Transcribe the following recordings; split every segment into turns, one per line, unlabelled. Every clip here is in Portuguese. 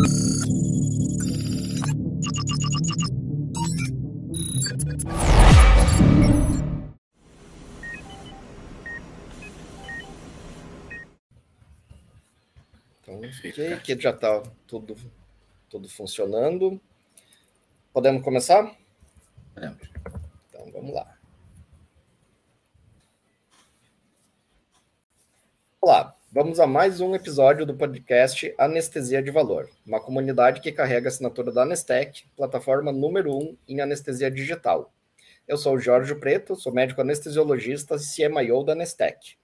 Então, ok, aqui já está tudo, tudo funcionando. Podemos começar?
Podemos.
Então, vamos lá. Olá, vamos a mais um episódio do podcast Anestesia de Valor, uma comunidade que carrega a assinatura da Anestec, plataforma número um em anestesia digital. Eu sou o Jorge Preto, sou médico anestesiologista CMIO da Anestec.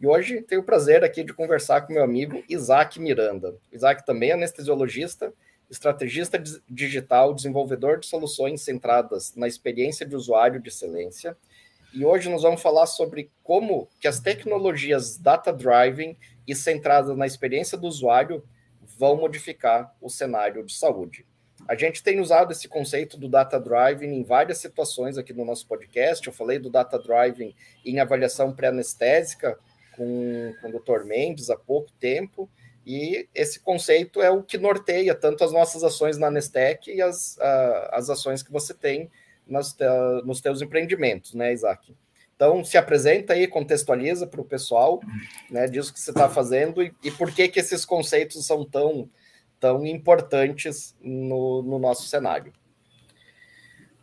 E hoje tenho o prazer aqui de conversar com meu amigo Isaac Miranda. Isaac também é anestesiologista, estrategista digital, desenvolvedor de soluções centradas na experiência de usuário de excelência. E hoje nós vamos falar sobre como que as tecnologias data-driving e centradas na experiência do usuário vão modificar o cenário de saúde. A gente tem usado esse conceito do data driving em várias situações aqui no nosso podcast. Eu falei do data driving em avaliação pré-anestésica, com, com o Dr. Mendes há pouco tempo, e esse conceito é o que norteia tanto as nossas ações na Anestec e as, as ações que você tem nas, nos teus empreendimentos, né, Isaac? Então, se apresenta aí, contextualiza para o pessoal, né, diz o que você está fazendo e, e, por que, que esses conceitos são tão, tão importantes no, no nosso cenário.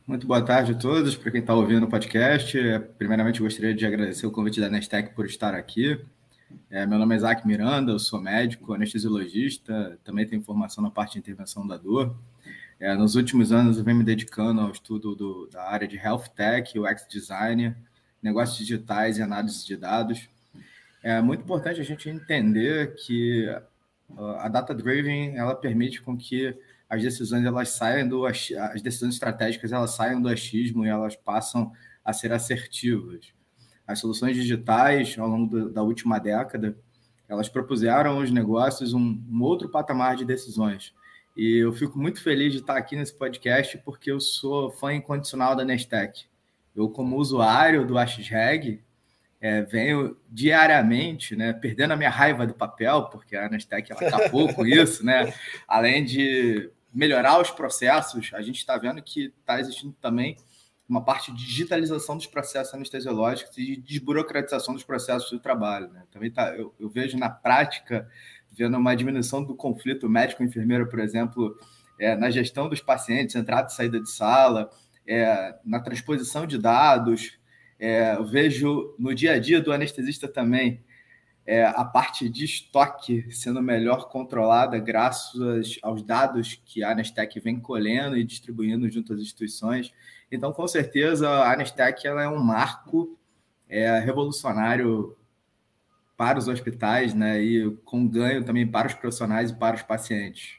Muito boa tarde a todos, para quem está ouvindo o podcast. Primeiramente, gostaria de agradecer o convite da Nestec por estar aqui. É, meu nome é Isaac Miranda, eu sou médico, anestesiologista, também tenho formação na parte de intervenção da dor. É, nos últimos anos, eu venho me dedicando ao estudo do, da área de Health Tech, UX Design, negócios digitais e análise de dados. É muito importante a gente entender que a data driven ela permite com que as decisões elas saiam do as decisões estratégicas elas saiam do achismo e elas passam a ser assertivas. As soluções digitais ao longo da última década elas propuseram aos negócios um, um, outro patamar de decisões. E eu fico muito feliz de estar aqui nesse podcast porque eu sou fã incondicional da Nestec. Eu, como usuário do AXREG, é, venho diariamente, né, perdendo a minha raiva do papel, porque a Anastec ela acabou com isso, né? Além de melhorar os processos, a gente está vendo que está existindo também uma parte de digitalização dos processos anestesiológicos e de desburocratização dos processos do trabalho. Né? Também tá, eu, eu, vejo na prática, vendo uma diminuição do conflito médico-enfermeiro, por exemplo, é, na gestão dos pacientes, entrada e saída de sala, é, na transposição de dados. É, eu vejo no dia a dia do anestesista também é, a parte de estoque sendo melhor controlada graças aos dados que a Anestec vem colhendo e distribuindo junto às instituições. Então, com certeza, a Anestec ela é um marco é, revolucionário para os hospitais, né, e com ganho também para os profissionais e para os pacientes.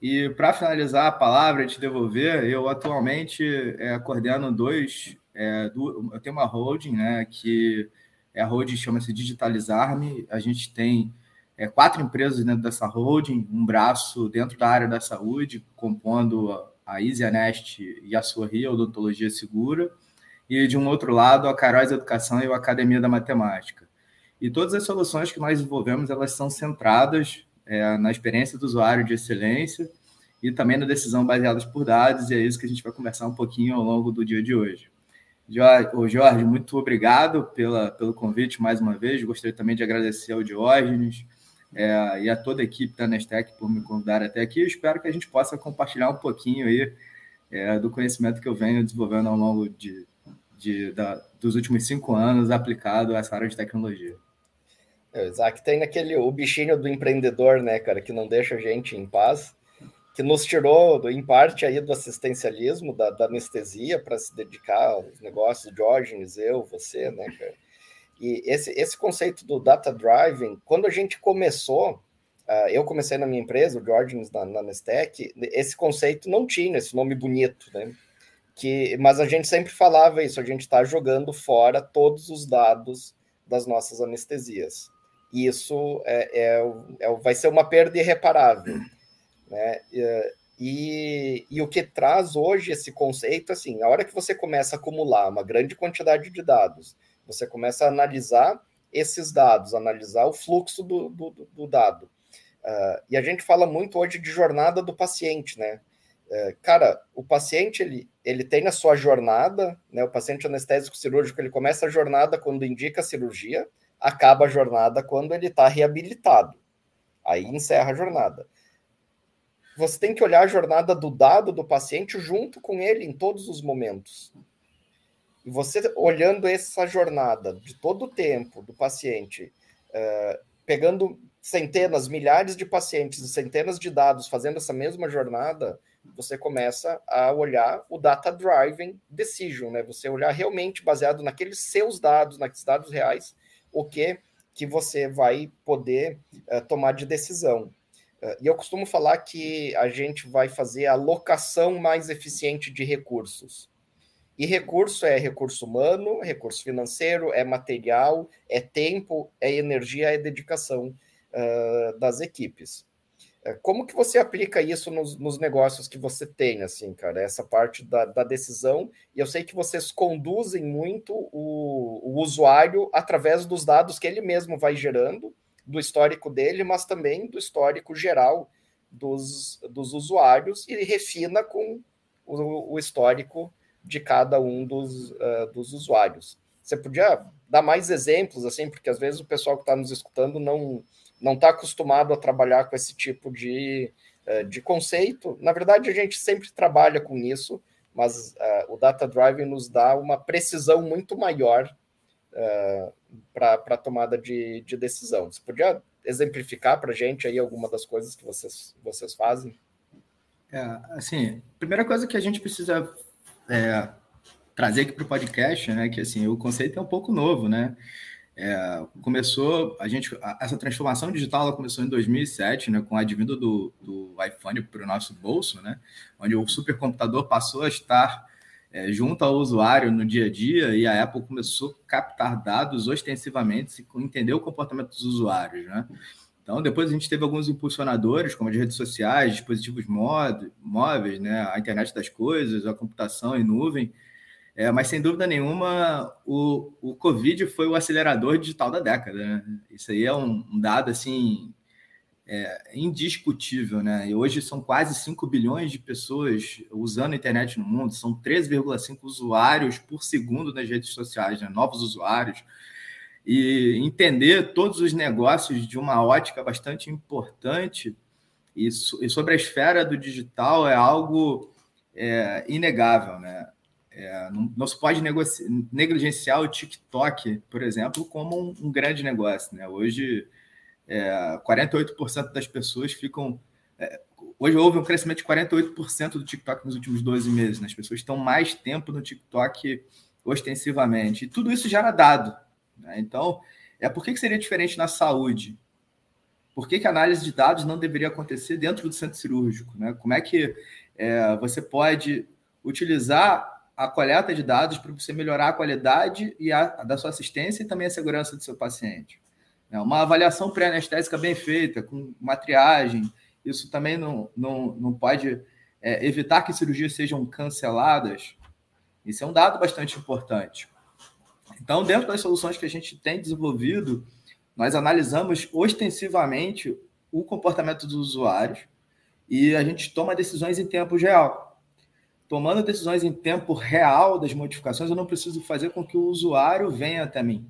E para finalizar a palavra e te devolver, eu atualmente é, coordeno dois, é, do, eu tenho uma holding, né, que é a holding chama-se Digitalizar-me. A gente tem é, quatro empresas dentro dessa holding, um braço dentro da área da saúde, compondo a EasyAnest e a Sorria Odontologia Segura, e de um outro lado a Caróis Educação e a Academia da Matemática. E todas as soluções que nós desenvolvemos, elas são centradas é, na experiência do usuário de excelência e também na decisão baseadas por dados, e é isso que a gente vai conversar um pouquinho ao longo do dia de hoje. Jorge, muito obrigado pela, pelo convite mais uma vez. Gostaria também de agradecer ao Diógenes é, e a toda a equipe da Nestec por me convidar até aqui. Eu espero que a gente possa compartilhar um pouquinho aí é, do conhecimento que eu venho desenvolvendo ao longo de, de da, dos últimos cinco anos aplicado a essa área de tecnologia.
É, Isaac tem aquele o bichinho do empreendedor, né, cara, que não deixa a gente em paz que nos tirou, em parte, aí do assistencialismo, da, da anestesia, para se dedicar aos negócios, Diógenes, eu, você, né, cara? E esse, esse conceito do data driving, quando a gente começou, uh, eu comecei na minha empresa, o Diógenes na, na Nestec, esse conceito não tinha esse nome bonito, né? Que, mas a gente sempre falava isso, a gente está jogando fora todos os dados das nossas anestesias. Isso é, é, é, vai ser uma perda irreparável. Né? E, e o que traz hoje esse conceito, assim, a hora que você começa a acumular uma grande quantidade de dados, você começa a analisar esses dados, analisar o fluxo do, do, do dado. Uh, e a gente fala muito hoje de jornada do paciente, né? Uh, cara, o paciente ele, ele tem a sua jornada, né? O paciente anestésico cirúrgico ele começa a jornada quando indica a cirurgia, acaba a jornada quando ele está reabilitado. Aí encerra a jornada. Você tem que olhar a jornada do dado do paciente junto com ele em todos os momentos. E você olhando essa jornada de todo o tempo do paciente, uh, pegando centenas, milhares de pacientes e centenas de dados fazendo essa mesma jornada, você começa a olhar o data driven decision, né? Você olhar realmente baseado naqueles seus dados, naqueles dados reais, o que que você vai poder uh, tomar de decisão. Uh, e eu costumo falar que a gente vai fazer a alocação mais eficiente de recursos. E recurso é recurso humano, recurso financeiro, é material, é tempo, é energia, é dedicação uh, das equipes. Uh, como que você aplica isso nos, nos, negócios que você tem, assim, cara? Essa parte da, da decisão. E eu sei que vocês conduzem muito o, o usuário através dos dados que ele mesmo vai gerando, do histórico dele, mas também do histórico geral dos, dos usuários e refina com o, o histórico de cada um dos, uh, dos usuários. Você podia dar mais exemplos, assim, porque às vezes o pessoal que está nos escutando não não está acostumado a trabalhar com esse tipo de, uh, de conceito. Na verdade, a gente sempre trabalha com isso, mas uh, o Data Drive nos dá uma precisão muito maior para a tomada de, de decisão. Você podia exemplificar para a gente aí alguma das coisas que vocês, vocês fazem?
É, assim, primeira coisa que a gente precisa é, trazer aqui para o podcast, né? Que assim, o conceito é um pouco novo, né? É, começou a gente essa transformação digital ela começou em 2007 né com o advindo do, do iPhone para o nosso bolso né onde o supercomputador passou a estar é, junto ao usuário no dia a dia e a Apple começou a captar dados ostensivamente e entender o comportamento dos usuários né então, depois a gente teve alguns impulsionadores, como as redes sociais, dispositivos móveis, né, a internet das coisas, a computação em nuvem. É, mas, sem dúvida nenhuma, o, o Covid foi o acelerador digital da década. Né? Isso aí é um, um dado assim, é, indiscutível. Né? E hoje são quase 5 bilhões de pessoas usando a internet no mundo, são 13,5 usuários por segundo nas redes sociais, né? novos usuários e entender todos os negócios de uma ótica bastante importante e, e sobre a esfera do digital é algo é, inegável, né? É, não, não, se pode negligenciar o TikTok, por exemplo, como um, um grande negócio. Né? Hoje, é, 48% das pessoas ficam. É, hoje houve um crescimento de 48% do TikTok nos últimos 12 meses. Né? As pessoas estão mais tempo no TikTok ostensivamente. E tudo isso gera dado. Né? Então, é por que, que seria diferente na saúde? Por que, que a análise de dados não deveria acontecer dentro do centro cirúrgico? Né? Como é que é, você pode utilizar a coleta de dados para você melhorar a qualidade e a, da sua assistência e também a segurança do seu paciente? É, uma avaliação pré-anestésica bem feita, com uma triagem, isso também não, não, não pode é, evitar que cirurgias sejam canceladas. Isso é um dado bastante importante. Então, dentro das soluções que a gente tem desenvolvido, nós analisamos ostensivamente o comportamento dos usuários e a gente toma decisões em tempo real. Tomando decisões em tempo real das modificações, eu não preciso fazer com que o usuário venha até mim.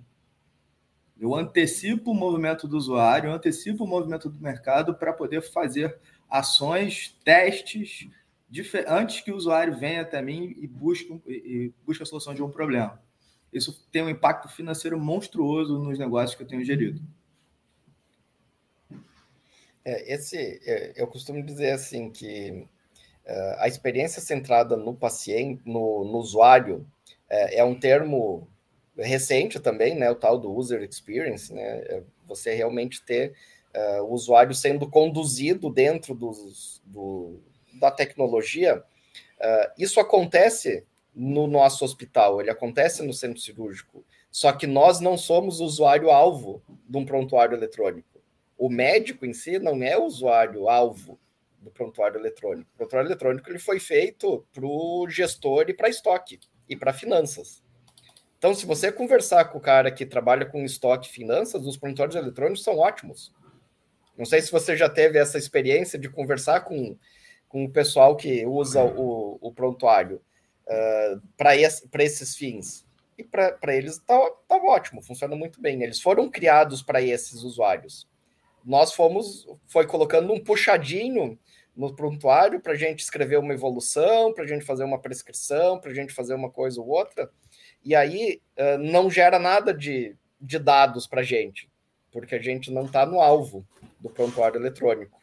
Eu antecipo o movimento do usuário, eu antecipo o movimento do mercado para poder fazer ações, testes, antes que o usuário venha até mim e busque, e busque a solução de um problema isso tem um impacto financeiro monstruoso nos negócios que eu tenho gerido.
É, esse, é, eu costumo dizer assim que a experiência centrada no paciente, no, no usuário, é, é, um termo recente também, né? O tal do user experience, né? É você realmente ter uh, o usuário sendo conduzido dentro dos, do, da tecnologia. Uh, isso acontece no nosso hospital, ele acontece no centro cirúrgico. Só que nós não somos usuário-alvo de um prontuário eletrônico. O médico em si não é usuário-alvo do prontuário eletrônico. O prontuário eletrônico ele foi feito para o gestor e para estoque e para finanças. Então, se você conversar com o cara que trabalha com estoque e finanças, os prontuários eletrônicos são ótimos. Não sei se você já teve essa experiência de conversar com, com o pessoal que usa o, o prontuário uh, para esse, esses fins. E para eles está tá ótimo, funciona muito bem. Eles foram criados para esses usuários. Nós fomos, foi colocando um puxadinho no prontuário para a gente escrever uma evolução, para a gente fazer uma prescrição, para a gente fazer uma coisa ou outra. E aí uh, não gera nada de, de dados para a gente, porque a gente não está no alvo do prontuário eletrônico.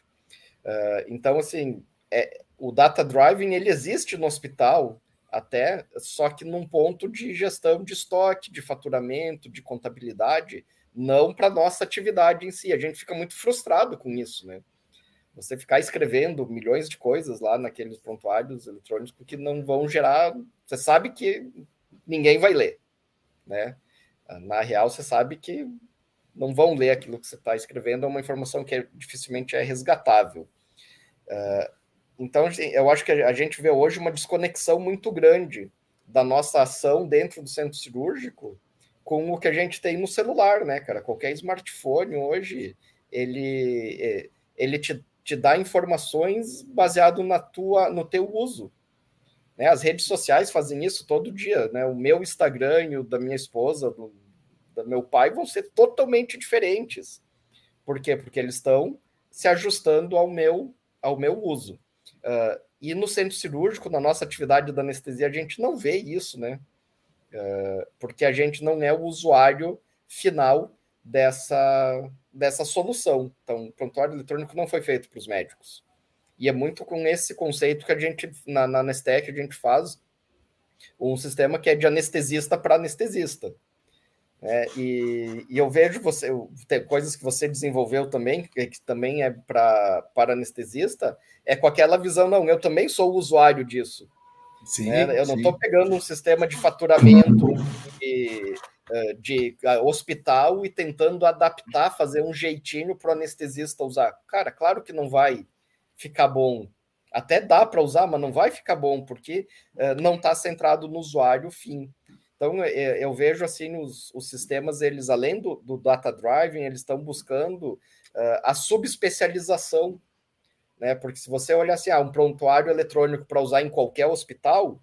Uh, então, assim, é, o data driving ele existe no hospital até, só que num ponto de gestão de estoque, de faturamento, de contabilidade, não para nossa atividade em si. A gente fica muito frustrado com isso, né? Você ficar escrevendo milhões de coisas lá naqueles prontuários eletrônicos que não vão gerar. Você sabe que ninguém vai ler, né? Na real, você sabe que não vão ler aquilo que você está escrevendo, é uma informação que é, dificilmente é resgatável. Uh, então, assim, eu acho que a gente vê hoje uma desconexão muito grande da nossa ação dentro do centro cirúrgico com o que a gente tem no celular, né, cara? Qualquer smartphone hoje, ele, é, ele te, te dá informações baseado na tua, no teu uso. Né? As redes sociais fazem isso todo dia, né? O meu Instagram e o da minha esposa, do, do meu pai, vão ser totalmente diferentes. Por quê? Porque eles estão se ajustando ao meu, ao meu uso. Uh, e no centro cirúrgico, na nossa atividade da anestesia, a gente não vê isso, né? Uh, porque a gente não é o usuário final dessa, dessa solução. Então, o prontuário eletrônico não foi feito para os médicos. E é muito com esse conceito que a gente, na, na Anestec, a gente faz um sistema que é de anestesista para anestesista. É, e, e, eu vejo você tem coisas que você desenvolveu também, que, que também é para para anestesista, é com aquela visão, não, eu também sou usuário disso. Sim, né? Eu não estou pegando um sistema de faturamento de ah, hospital e tentando adaptar, fazer um jeitinho para o anestesista usar. Cara, claro que não vai ficar bom. Até dá para usar, mas não vai ficar bom, porque uh, não está centrado no usuário fim. Então, eu vejo assim, os, os sistemas, eles, além do, do data driving, eles estão buscando uh, a subespecialização, né? Porque se você olhar assim, ah, um prontuário eletrônico para usar em qualquer hospital,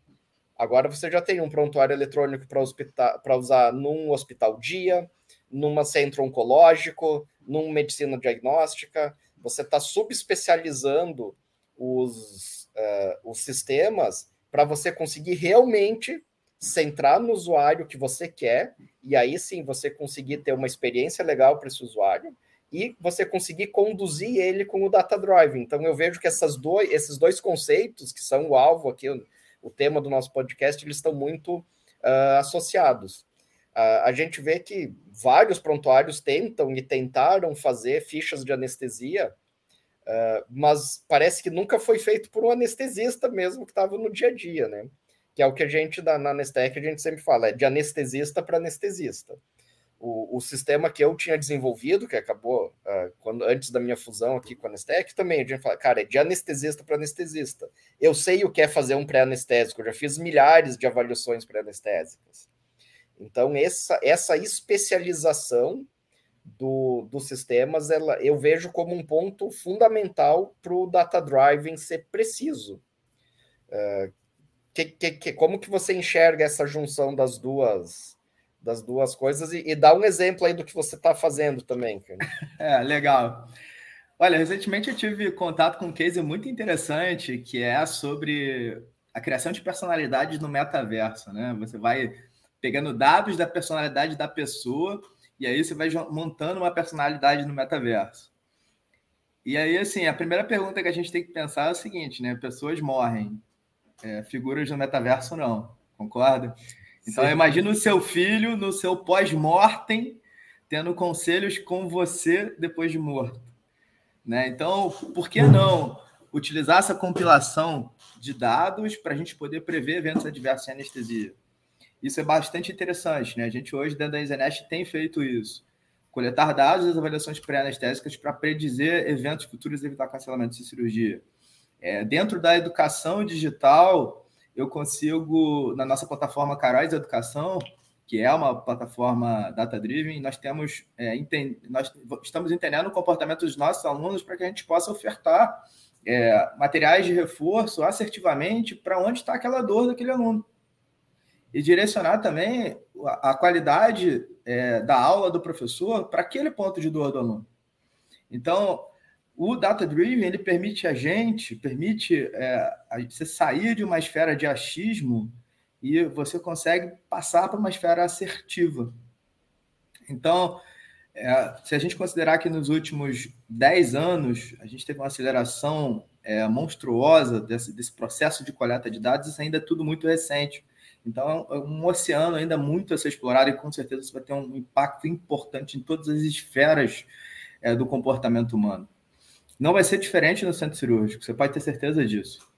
agora você já tem um prontuário eletrônico para usar num hospital dia, numa centro oncológico, num medicina diagnóstica, você está subespecializando os, uh, os sistemas para você conseguir realmente centrar no usuário que você quer, e aí sim você conseguir ter uma experiência legal para esse usuário e você conseguir conduzir ele com o data driving. Então eu vejo que essas dois, esses dois conceitos que são o alvo aqui, o, tema do nosso podcast, eles estão muito uh, associados. Uh, a gente vê que vários prontuários tentam e tentaram fazer fichas de anestesia, uh, mas parece que nunca foi feito por um anestesista mesmo que estava no dia a dia, né? que é o que a gente, na, na Anestec, a gente sempre fala, é de anestesista para anestesista. O, o, sistema que eu tinha desenvolvido, que acabou uh, quando, antes da minha fusão aqui com a Anestec, também a gente fala, cara, é de anestesista para anestesista. Eu sei o que é fazer um pré-anestésico, eu já fiz milhares de avaliações pré-anestésicas. Então, essa, essa especialização do, dos sistemas, ela, eu vejo como um ponto fundamental para o data driving ser preciso. Uh, que, que, que, como que você enxerga essa junção das duas das duas coisas e, e dá um exemplo aí do que você está fazendo também.
É, legal. Olha, recentemente eu tive contato com um case muito interessante que é sobre a criação de personalidades no metaverso, né? Você vai pegando dados da personalidade da pessoa e aí você vai montando uma personalidade no metaverso. E aí, assim, a primeira pergunta que a gente tem que pensar é o seguinte, né? Pessoas morrem é, figuras no metaverso, não. Concorda? Então, imagina o seu filho no seu pós-mortem tendo conselhos com você depois de morto. Né? Então, por que não utilizar essa compilação de dados para a gente poder prever eventos adversos em anestesia? Isso é bastante interessante. Né? A gente hoje, dentro da Isenest, tem feito isso. Coletar dados das avaliações pré-anestésicas para predizer eventos futuros e evitar cancelamento de cirurgia. É, dentro da educação digital, eu consigo, na nossa plataforma Carais Educação, que é uma plataforma data-driven, nós temos é, nós estamos entendendo o comportamento dos nossos alunos para que a gente possa ofertar é, materiais de reforço assertivamente para onde está aquela dor daquele aluno. E direcionar também a, a qualidade é, da aula do professor para aquele ponto de dor do aluno. Então, o Data Driven ele permite a gente, permite é, você sair de uma esfera de achismo e você consegue passar para uma esfera assertiva. Então, é, se a gente considerar que nos últimos 10 anos a gente teve uma aceleração é, monstruosa desse, desse, processo de coleta de dados, isso ainda é tudo muito recente. Então, é um oceano ainda muito a ser explorado e com certeza isso vai ter um impacto importante em todas as esferas é, do comportamento humano. Não vai ser diferente no centro cirúrgico, você pode ter certeza disso.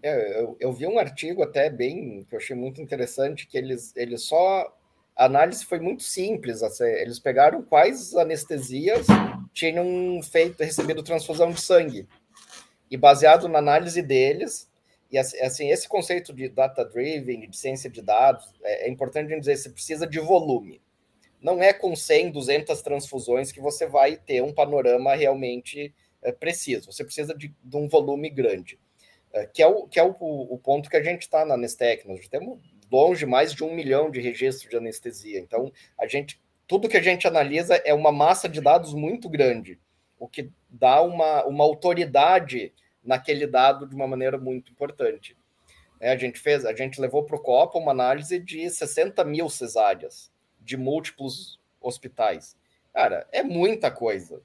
É, eu, eu, vi um artigo até bem que eu achei muito interessante que eles, eles só a análise foi muito simples. Assim, eles pegaram quais anestesias tinham feito recebido transfusão de sangue e baseado na análise deles e assim, assim esse conceito de data driven de ciência de dados é, é importante dizer você precisa de volume não é com 100 200 transfusões que você vai ter um panorama realmente é, preciso você precisa de, de um volume grande é, que é o, que é o, o ponto que a gente está na Nestec. Nós temos longe mais de um milhão de registros de anestesia. Então, a gente, tudo que a gente analisa é uma massa de dados muito grande, o que dá uma, uma autoridade naquele dado de uma maneira muito importante. É, a gente fez, a gente levou para o Copa uma análise de 60 mil cesáreas de múltiplos hospitais. Cara, é muita coisa,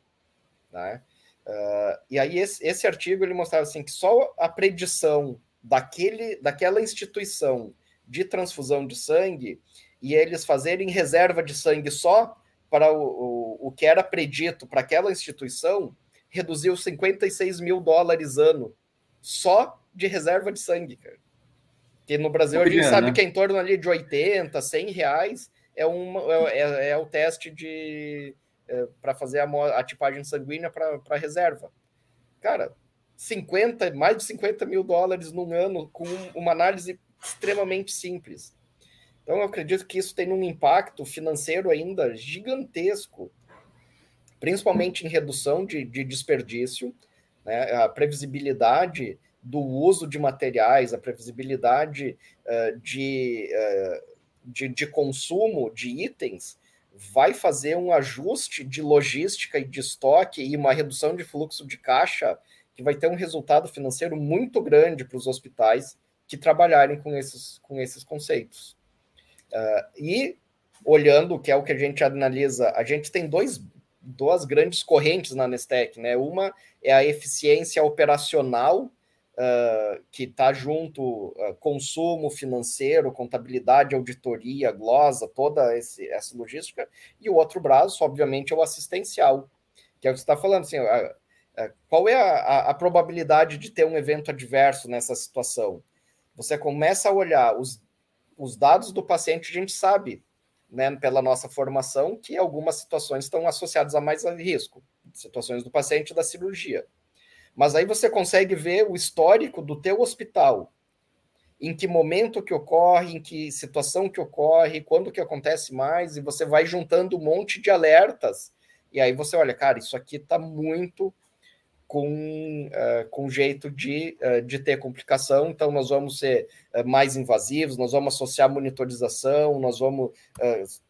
né? Uh, e aí esse, esse artigo ele mostrava assim que só a predição daquele, daquela instituição de transfusão de sangue e eles fazerem reserva de sangue só para o, o, o que era predito para aquela instituição reduziu 56 mil dólares ano só de reserva de sangue, cara. Que no Brasil a gente sabe né? que é em torno ali de 80, 100 reais é, uma, é, é, é o teste de é, para fazer a, a, tipagem sanguínea para reserva. Cara, 50, mais de 50 mil dólares num ano com uma análise extremamente simples. Então, eu acredito que isso tem um impacto financeiro ainda gigantesco, principalmente em redução de, de desperdício, né? a previsibilidade do uso de materiais, a previsibilidade uh, de, uh, de, de consumo de itens vai fazer um ajuste de logística e de estoque e uma redução de fluxo de caixa que vai ter um resultado financeiro muito grande para os hospitais que trabalharem com esses, com esses conceitos. Uh, e olhando, que é o que a gente analisa, a gente tem dois, duas grandes correntes na Nestec, né? Uma é a eficiência operacional uh, que está junto uh, consumo financeiro, contabilidade, auditoria, glosa, toda esse, essa logística, e o outro braço, obviamente, é o assistencial, que é o que você está falando, assim, uh, qual é a, a, a, probabilidade de ter um evento adverso nessa situação? Você começa a olhar os, os dados do paciente, a gente sabe, né, pela nossa formação, que algumas situações estão associadas a mais risco, situações do paciente da cirurgia. Mas aí você consegue ver o histórico do teu hospital, em que momento que ocorre, em que situação que ocorre, quando que acontece mais, e você vai juntando um monte de alertas. E aí você olha, cara, isso aqui está muito com, uh, com jeito de, uh, de ter complicação, então nós vamos ser uh, mais invasivos, nós vamos associar monitorização, nós vamos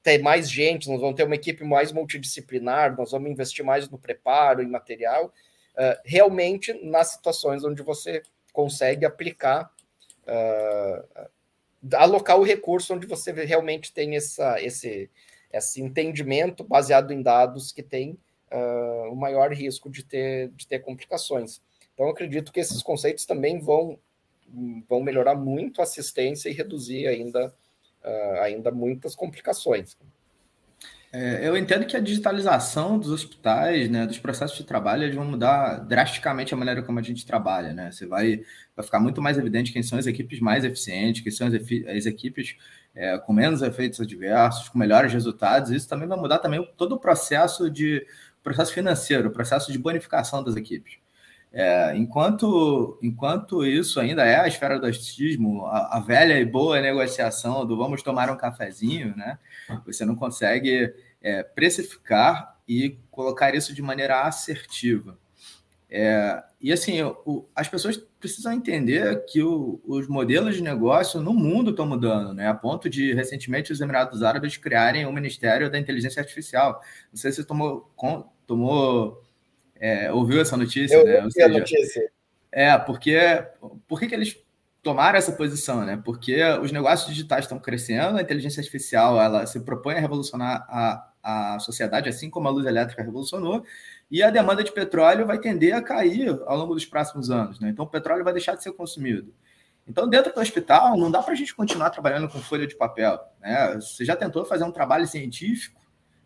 ter mais gente, nós vamos ter uma equipe mais multidisciplinar, nós vamos investir mais no preparo, em material, uh, realmente nas situações onde você consegue aplicar, uh, alocar o recurso onde você realmente tem essa, esse, esse entendimento baseado em dados que tem uh, o maior risco de ter, de ter complicações. Então, acredito que esses conceitos também vão, vão melhorar muito a assistência e reduzir ainda, uh, ainda muitas complicações.
É, eu entendo que a digitalização dos hospitais, né, dos processos de trabalho, eles vão mudar drasticamente a maneira como a gente trabalha, né? Você vai, vai ficar muito mais evidente quem são as equipes mais eficientes, quem são as, as equipes é, com menos efeitos adversos, com melhores resultados. Isso também vai mudar também todo o processo de processo financeiro, o processo de bonificação das equipes. É, enquanto, enquanto isso ainda é a esfera do achismo, a, a, velha e boa negociação do vamos tomar um cafezinho, né? Você não consegue é, precificar e colocar isso de maneira assertiva. É, e assim, o, as pessoas precisam entender que o, os modelos de negócio no mundo estão mudando, né? A ponto de recentemente os Emirados Árabes criarem o Ministério da Inteligência Artificial. Não sei se você tomou, tomou é, ouviu essa notícia,
Eu
né?
Ou seja, a notícia.
É, porque por que, que eles tomaram essa posição, né? Porque os negócios digitais estão crescendo, a inteligência artificial ela se propõe a revolucionar a, a sociedade, assim como a luz elétrica revolucionou, e a demanda de petróleo vai tender a cair ao longo dos próximos anos, né? Então o petróleo vai deixar de ser consumido. Então, dentro do hospital, não dá para a gente continuar trabalhando com folha de papel. Né? Você já tentou fazer um trabalho científico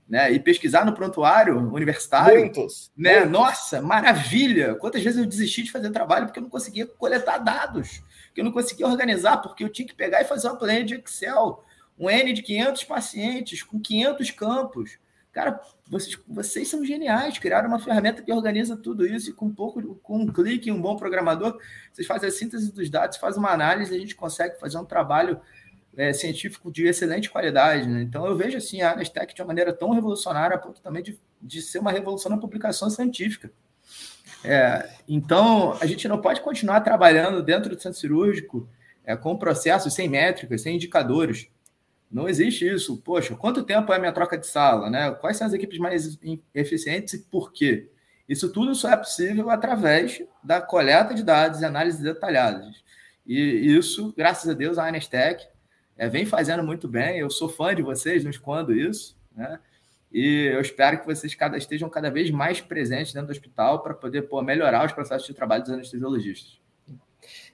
né? E pesquisar no prontuário universitário.
Muitos.
Né?
Muitos.
Nossa, maravilha! Quantas vezes eu desisti de fazer trabalho porque eu não conseguia coletar dados, porque eu não conseguia organizar, porque eu tinha que pegar e fazer uma planilha de Excel, um N de 500 pacientes, com 500 campos. Cara, vocês, vocês são geniais, criaram uma ferramenta que organiza tudo isso e com um pouco, com um clique, um bom programador, vocês fazem a síntese dos dados, fazem uma análise, a gente consegue fazer um trabalho é, científico de excelente qualidade. Né? Então, eu vejo assim, a Anestec de uma maneira tão revolucionária, a ponto também de, de ser uma revolução na publicação científica. É, então, a gente não pode continuar trabalhando dentro do centro cirúrgico é, com processos sem métricas, sem indicadores. Não existe isso. Poxa, quanto tempo é a minha troca de sala? Né? Quais são as equipes mais eficientes e por quê? Isso tudo só é possível através da coleta de dados e análises detalhadas. E isso, graças a Deus, a Anestec é, vem fazendo muito bem. Eu sou fã de vocês, não escondo isso, né? E eu espero que vocês cada, estejam cada vez mais presentes dentro do hospital para poder pô, melhorar os processos de trabalho dos anestesiologistas.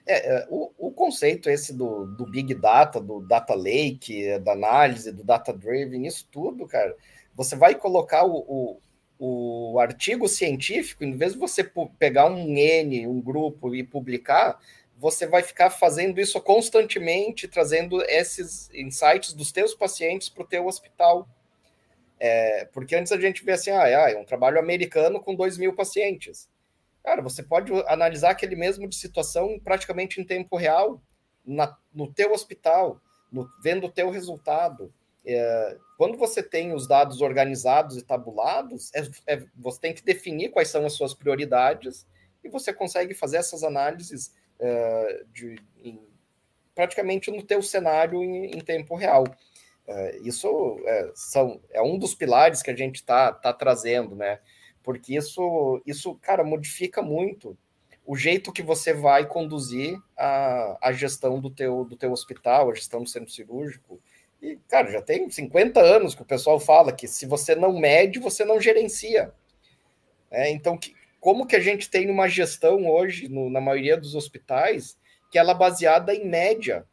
É, é, o, o, conceito esse do, do, Big Data, do Data Lake, da análise, do Data Driven, isso tudo, cara, você vai colocar o, o, o artigo científico, em vez de você pegar um N, um grupo e publicar, você vai ficar fazendo isso constantemente, trazendo esses insights dos teus pacientes para o teu hospital. É, porque antes a gente vê assim, ah, é um trabalho americano com 2 mil pacientes. Cara, você pode analisar aquele mesmo de situação praticamente em tempo real, na, no teu hospital, no, vendo o teu resultado. É, quando você tem os dados organizados e tabulados, é, é, você tem que definir quais são as suas prioridades e você consegue fazer essas análises uh, de, em, praticamente no teu cenário em, em tempo real. Uh, isso é, são, é um dos pilares que a gente está tá trazendo, né? Porque isso, isso, cara, modifica muito o jeito que você vai conduzir a, a gestão do teu, do teu hospital, a gestão do centro cirúrgico. E, cara, já tem 50 anos que o pessoal fala que se você não mede, você não gerencia. É, então, que, como que a gente tem uma gestão hoje, no, na maioria dos hospitais, que ela é baseada em média.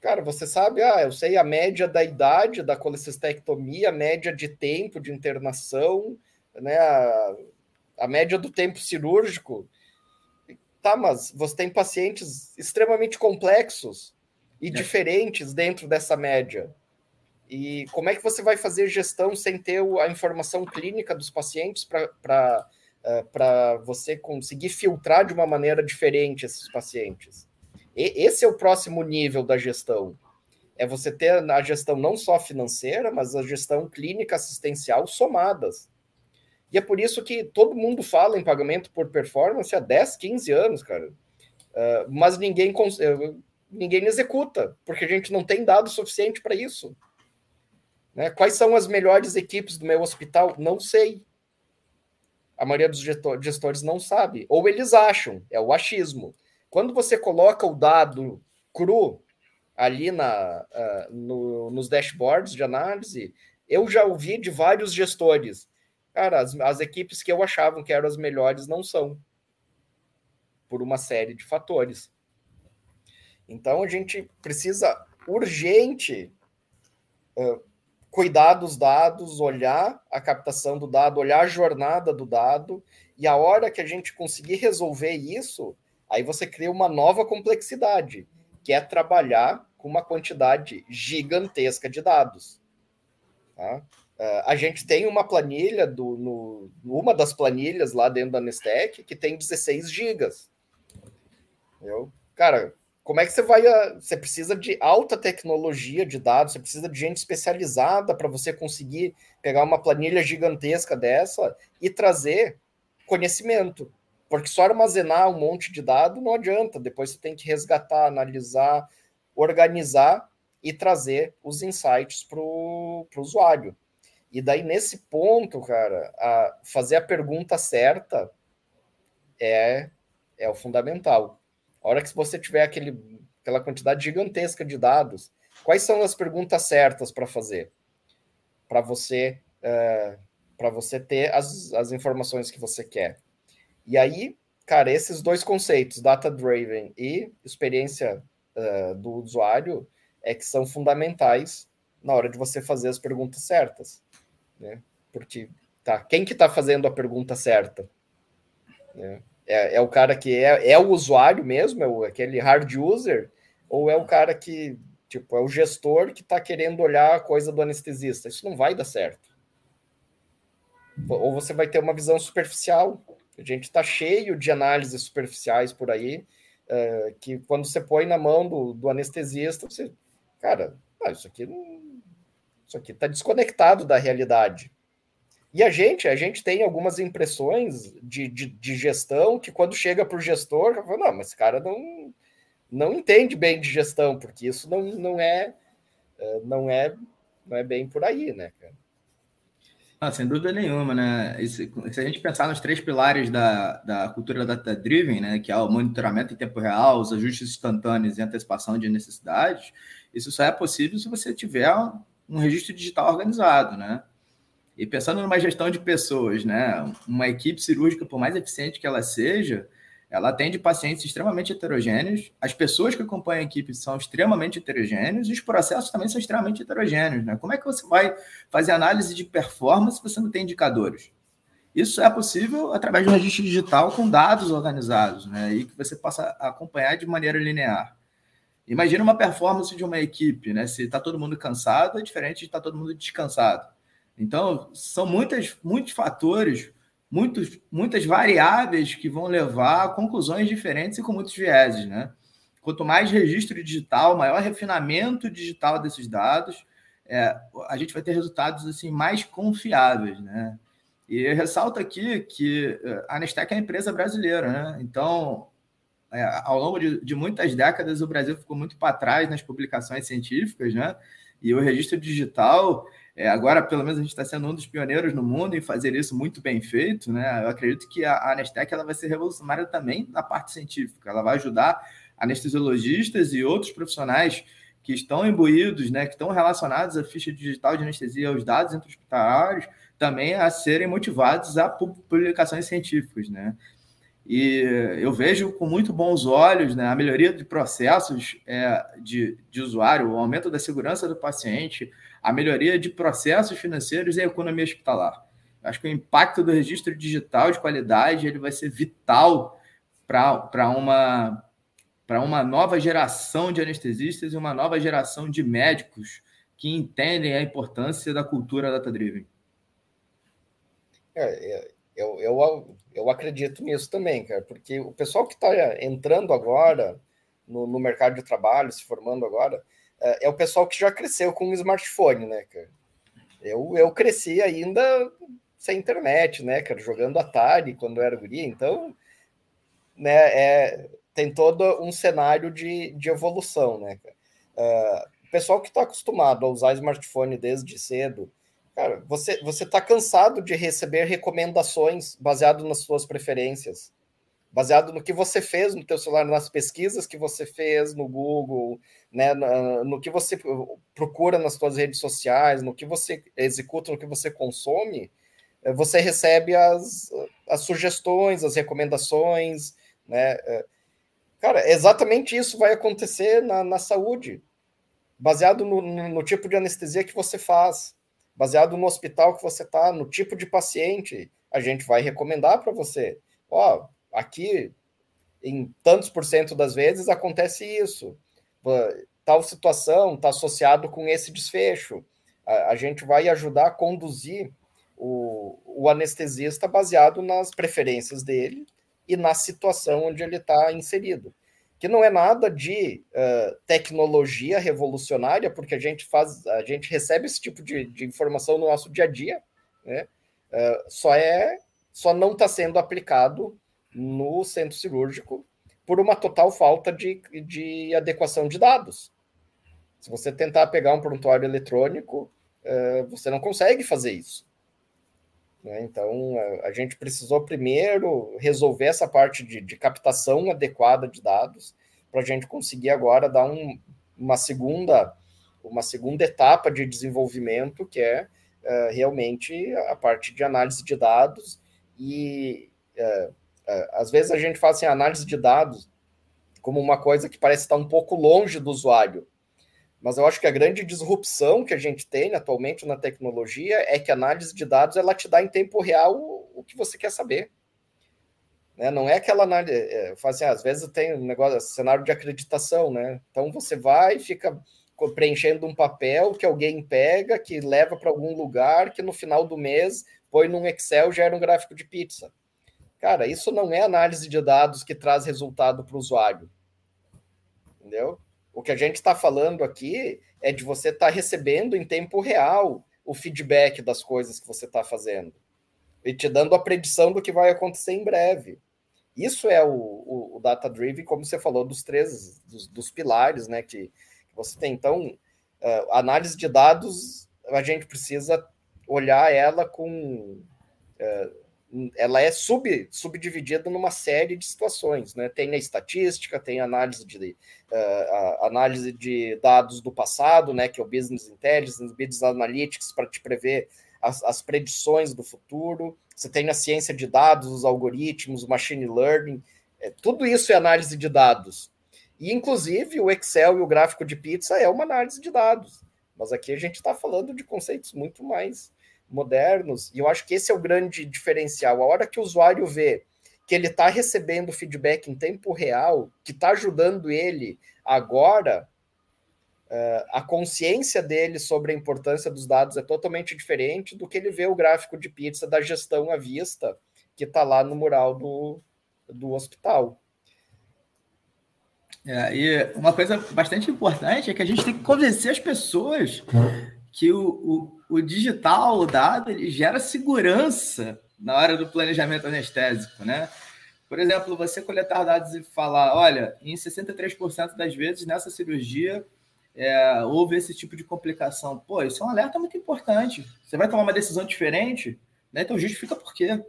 Cara, você sabe, ah, eu sei a média da idade da colecistectomia, a média de tempo de internação, né, a, a média do tempo cirúrgico. Tá, mas você tem pacientes extremamente complexos e é. diferentes dentro dessa média. E como é que você vai fazer gestão sem ter a informação clínica dos pacientes para uh, você conseguir filtrar de uma maneira diferente esses pacientes? E, esse é o próximo nível da gestão. É você ter a gestão não só financeira, mas a gestão clínica assistencial somadas. E é por isso que todo mundo fala em pagamento por performance há 10, 15 anos, cara. Uh, mas ninguém, ninguém executa, porque a gente não tem dado suficiente para isso. Né? Quais são as melhores equipes do meu hospital? Não sei. A maioria dos gestores não sabe. Ou eles acham, é o achismo. Quando você coloca o dado cru ali na, uh, no, nos dashboards de análise, eu já ouvi de vários gestores. Cara, as, as equipes que eu achava que eram as melhores não são. Por uma série de fatores. Então a gente precisa urgente uh, cuidar dos dados, olhar a captação do dado, olhar a jornada do dado, e a hora que a gente conseguir resolver isso, aí você cria uma nova complexidade, que é trabalhar com uma quantidade gigantesca de dados. Tá? Uh, a gente tem uma planilha, do, no, uma das planilhas lá dentro da Nestec que tem 16 gigas. Entendeu? Cara, como é que você vai. A, você precisa de alta tecnologia de dados, você precisa de gente especializada para você conseguir pegar uma planilha gigantesca dessa e trazer conhecimento. Porque só armazenar um monte de dado não adianta. Depois você tem que resgatar, analisar, organizar e trazer os insights para o usuário. E daí, nesse ponto, cara, a fazer a pergunta certa é, é o fundamental. A hora que você tiver aquele, aquela quantidade gigantesca de dados, quais são as perguntas certas para fazer? Para você, para você ter as, as informações que você quer. E aí, cara, esses dois conceitos, data-driven e experiência uh, do usuário, é que são fundamentais na hora de você fazer as perguntas certas, né? Porque, tá, quem que está fazendo a pergunta certa? Né? É, é, o cara que é, é o usuário mesmo, é o, aquele hard user, ou é o cara que, tipo, é o gestor que está querendo olhar a coisa do anestesista? Isso não vai dar certo. Ou você vai ter uma visão superficial, a gente está cheio de análises superficiais por aí, uh, que quando você põe na mão do, do anestesista, você, cara, ah, isso aqui isso aqui está desconectado da realidade. E a gente, a gente tem algumas impressões de, de, de gestão que quando chega para o gestor, fala, não, mas esse cara não, não entende bem de gestão, porque isso não, não é eh, não é não é bem por aí, né, cara?
Ah, sem dúvida nenhuma, né? se a gente pensar nos três pilares da, da cultura data-driven, né, que é o monitoramento em tempo real, os ajustes instantâneos e antecipação de necessidades, isso só é possível se você tiver um registro digital organizado, né? E pensando numa gestão de pessoas, né, uma equipe cirúrgica, por mais eficiente que ela seja, ela atende pacientes extremamente heterogêneos, as pessoas que acompanham a equipe são extremamente heterogêneos e os processos também são extremamente heterogêneos. Né? Como é que você vai fazer análise de performance se você não tem indicadores? Isso é possível através de um registro digital com dados organizados, né? E que você possa acompanhar de maneira linear. Imagina uma performance de uma equipe, né? Se está todo mundo cansado, é diferente de estar tá todo mundo descansado. Então, são muitas, muitos fatores muitos, muitas variáveis que vão levar a conclusões diferentes e com muitos vieses, né? Quanto mais registro digital, maior refinamento digital desses dados, é, a gente vai ter resultados assim mais confiáveis, né? E eu ressalto aqui que é, a Nestec é uma empresa brasileira, né? Então, é, ao longo de, de, muitas décadas, o Brasil ficou muito para trás nas publicações científicas, né? E o registro digital é, agora, pelo menos, a gente está sendo um dos pioneiros no mundo em fazer isso muito bem feito. Né? Eu acredito que a Anestec ela vai ser revolucionária também na parte científica. Ela vai ajudar anestesiologistas e outros profissionais que estão imbuídos, né, que estão relacionados à ficha digital de anestesia, aos dados intra-hospitalares, também a serem motivados a publicações científicas. Né? E eu vejo com muito bons olhos né, a melhoria de processos é, de, de usuário, o aumento da segurança do paciente, a melhoria de processos financeiros e a economia hospitalar. Acho que o impacto do registro digital de qualidade ele vai ser vital para uma, uma nova geração de anestesistas e uma nova geração de médicos que entendem a importância da cultura data-driven.
É, é eu, eu, eu acredito nisso também, cara, porque o pessoal que está entrando agora no, no mercado de trabalho, se formando agora, é, é o pessoal que já cresceu com um smartphone, né, cara? Eu, eu cresci ainda sem internet, né, cara, jogando Atari quando eu era guria, então, né, é, tem todo um cenário de, de evolução, né, cara? Uh, o pessoal que está acostumado a usar smartphone desde cedo, cara, você você está cansado de receber recomendações baseado nas suas preferências baseado no que você fez no teu celular, nas pesquisas que você fez no Google, né, no que você procura nas suas redes sociais, no que você executa, no que você consome, eh, você recebe as, as sugestões, as recomendações, né? Eh, cara, exatamente isso vai acontecer na, na saúde, baseado no, no, tipo de anestesia que você faz, baseado no hospital que você está, no tipo de paciente, a gente vai recomendar para você. Ó, aqui, em tantos por cento das vezes, acontece isso. Tal situação está associado com esse desfecho. a, a gente vai ajudar a conduzir o, o anestesista baseado nas preferências dele e na situação onde ele está inserido. Que não é nada de uh, tecnologia revolucionária, porque a gente faz, a gente recebe esse tipo de, de informação no nosso dia a dia, né? Uh, só é, só não está sendo aplicado no centro cirúrgico por uma total falta de, de adequação de dados. Se você tentar pegar um prontuário eletrônico, uh, você não consegue fazer isso. Né? Então, a, gente precisou primeiro resolver essa parte de, de captação adequada de dados para a gente conseguir agora dar um, uma segunda uma segunda etapa de desenvolvimento que é uh, realmente a parte de análise de dados e às vezes a gente faz assim, análise de dados como uma coisa que parece estar um pouco longe do usuário mas eu acho que a grande disrupção que a gente tem atualmente na tecnologia é que a análise de dados ela te dá em tempo real o, que você quer saber. Né? Não é aquela análise. É, assim, às vezes tem um negócio, cenário de acreditação, né? Então você vai e fica preenchendo um papel que alguém pega, que leva para algum lugar, que no final do mês põe num Excel gera um gráfico de pizza. Cara, isso não é análise de dados que traz resultado para o usuário. Entendeu? O que a gente está falando aqui é de você estar tá recebendo em tempo real o feedback das coisas que você está fazendo e te dando a predição do que vai acontecer em breve. Isso é o, o, o data driven, como você falou, dos três dos, dos pilares, né? Que, que, você tem. Então, uh, análise de dados, a gente precisa olhar ela com uh, ela é sub, subdividida numa série de situações, né? Tem a estatística, tem a análise de uh, análise de dados do passado, né? Que é o business intelligence, business analytics para te prever as, as, predições do futuro. Você tem a ciência de dados, os algoritmos, o machine learning, é, tudo isso é análise de dados. E inclusive o Excel e o gráfico de pizza é uma análise de dados. Mas aqui a gente está falando de conceitos muito mais modernos, e eu acho que esse é o grande diferencial. A hora que o usuário vê que ele está recebendo feedback em tempo real, que está ajudando ele agora, uh, a consciência dele sobre a importância dos dados é totalmente diferente do que ele vê o gráfico de pizza da gestão à vista, que está lá no mural do, do hospital.
É, e uma coisa bastante importante é que a gente tem que convencer as pessoas que o, o, o digital, o dado, ele gera segurança na hora do planejamento anestésico, né? Por exemplo, você coletar dados e falar, olha, em 63% das vezes nessa cirurgia é, houve esse tipo de complicação. Pô, isso é um alerta muito importante. Você vai tomar uma decisão diferente, né? Então justifica por quê.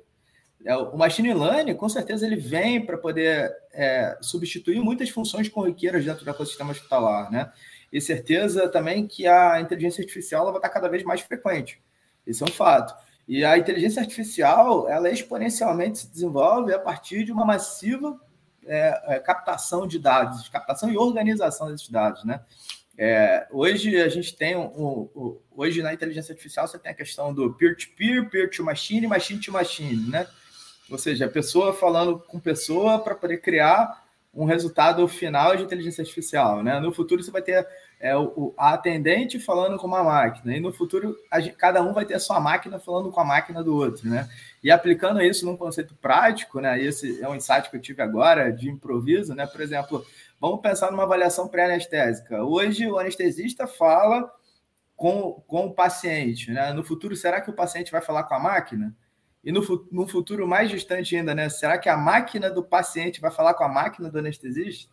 É, o machine learning, com certeza, ele vem para poder é, substituir muitas funções corriqueiras dentro do ecossistema hospitalar, né? E certeza também que a inteligência artificial vai estar cada vez mais frequente. Isso é um fato. E a inteligência artificial ela exponencialmente se desenvolve a partir de uma massiva é, é, captação de dados, captação e organização desses dados, né? É, hoje a gente tem um, um, um, hoje na inteligência artificial você tem a questão do peer-to-peer, peer-to-machine, machine-to-machine, né? Ou seja, a pessoa falando com pessoa para poder criar um resultado final de inteligência artificial. Né? No futuro, você vai ter é, o, a atendente falando com uma máquina, e no futuro, a, cada um vai ter a sua máquina falando com a máquina do outro. Né? E aplicando isso num conceito prático, né? esse é um insight que eu tive agora de improviso, né? por exemplo, vamos pensar numa avaliação pré-anestésica. Hoje, o anestesista fala com, com o paciente. Né? No futuro, será que o paciente vai falar com a máquina? E no, no futuro mais distante ainda, né? Será que a máquina do paciente vai falar com a máquina do anestesista?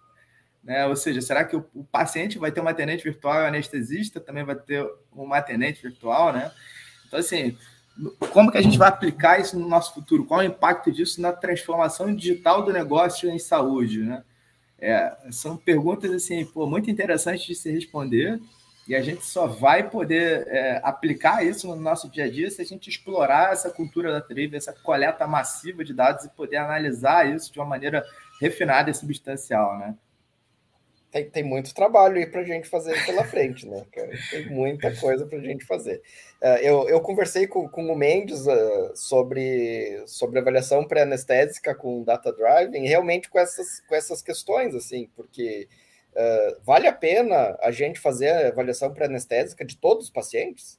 Né? Ou seja, será que o, o paciente vai ter uma atendente virtual e o anestesista também vai ter uma atendente virtual, né? Então, assim, como que a gente vai aplicar isso no nosso futuro? Qual é o impacto disso na transformação digital do negócio em saúde, né? É, são perguntas, assim, pô, muito interessantes de se responder e a gente só vai poder é, aplicar isso no nosso dia a dia se a gente explorar essa cultura da trade, essa coleta massiva de dados e poder analisar isso de uma maneira refinada e substancial, né?
Tem, tem muito trabalho aí para a gente fazer pela frente, né, Tem muita coisa para a gente fazer. Uh, eu, eu conversei com, com o Mendes uh, sobre, sobre avaliação pré-anestésica com data driving, realmente com essas, com essas questões, assim, porque Uh, vale a pena a gente fazer a avaliação pré-anestésica de todos os pacientes?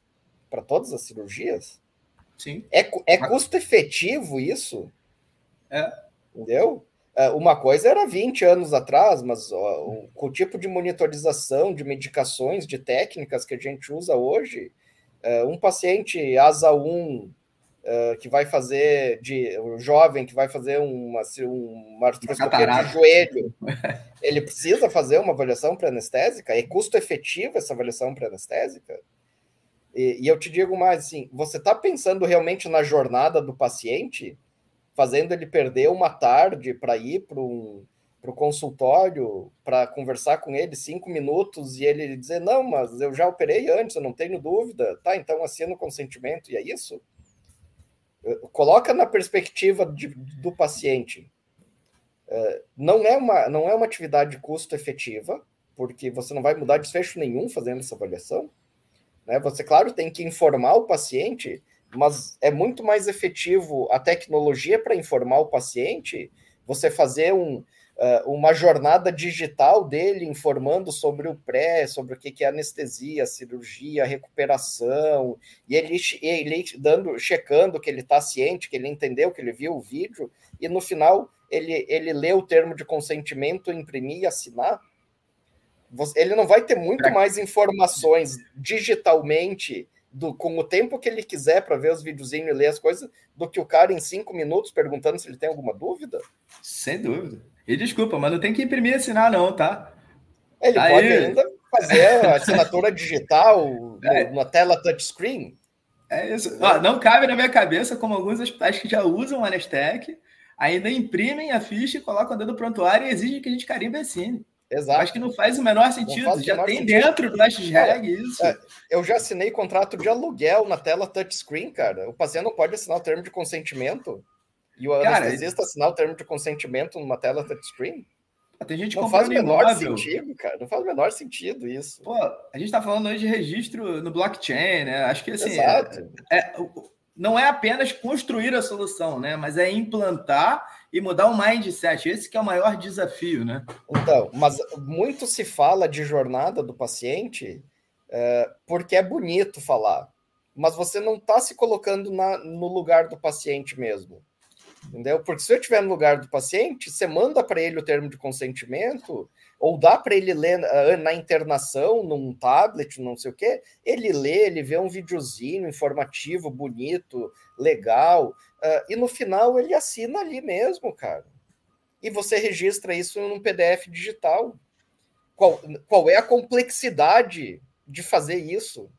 para todas as cirurgias?
Sim.
É, é custo efetivo isso?
É.
Entendeu? É, uma coisa era 20 anos atrás, mas ó, o, o, tipo de monitorização de medicações, de técnicas que a gente usa hoje, é, um paciente asa 1 é, que vai fazer, de um jovem que vai fazer uma, uma artroscopia de joelho, ele precisa fazer uma avaliação pré-anestésica? É custo efetivo essa avaliação pré-anestésica? E, e, eu te digo mais assim, você está pensando realmente na jornada do paciente? fazendo ele perder uma tarde para ir para um para o consultório para conversar com ele cinco minutos e ele dizer não, mas eu já operei antes, eu não tenho dúvida, tá? Então assina o consentimento e é isso. Coloca na perspectiva de, do paciente. É, não é uma não é uma atividade de custo efetiva, porque você não vai mudar desfecho nenhum fazendo essa avaliação. Né? Você, claro, tem que informar o paciente mas é muito mais efetivo a tecnologia para informar o paciente, você fazer um, uma jornada digital dele informando sobre o pré, sobre o que é anestesia, cirurgia, recuperação, e ele, ele dando, checando que ele está ciente, que ele entendeu, que ele viu o vídeo, e no final ele, ele lê o termo de consentimento, imprimir e assinar. Ele não vai ter muito mais informações digitalmente do, com o tempo que ele quiser para ver os videozinhos e ler as coisas, do que o cara em cinco minutos perguntando se ele tem alguma dúvida?
Sem dúvida. E desculpa, mas não tem que imprimir e assinar, não, tá?
Ele Aí... pode ainda fazer a assinatura digital é. na tela touchscreen.
É isso. Ó, não cabe na minha cabeça como alguns hospitais que já usam o Anestec ainda imprimem a ficha, colocam dentro do prontuário e exigem que a gente carimbe assine.
Exato.
Acho que não faz o menor sentido. O já menor tem sentido. dentro do hashtag isso. É,
eu já assinei contrato de aluguel na tela touchscreen, cara. O paciente não pode assinar o termo de consentimento. E o cara, anestesista assinar o termo de consentimento numa tela touchscreen?
Tem gente
não faz o menor imóvel. sentido, cara. Não faz o menor sentido isso.
Pô, a gente tá falando hoje de registro no blockchain, né? Acho que assim. Exato. É, é, não é apenas construir a solução, né? Mas é implantar e mudar o mindset. Esse que é o maior desafio, né?
Então, mas muito se fala de jornada do paciente é, porque é bonito falar, mas você não está se colocando na, no lugar do paciente mesmo. Entendeu? Porque se eu estiver no lugar do paciente, você manda para ele o termo de consentimento, ou dá para ele ler uh, na internação, num tablet, não sei o quê, ele lê, ele vê um videozinho informativo, bonito, legal, uh, e no final ele assina ali mesmo, cara. E você registra isso num PDF digital. Qual, qual é a complexidade de fazer isso?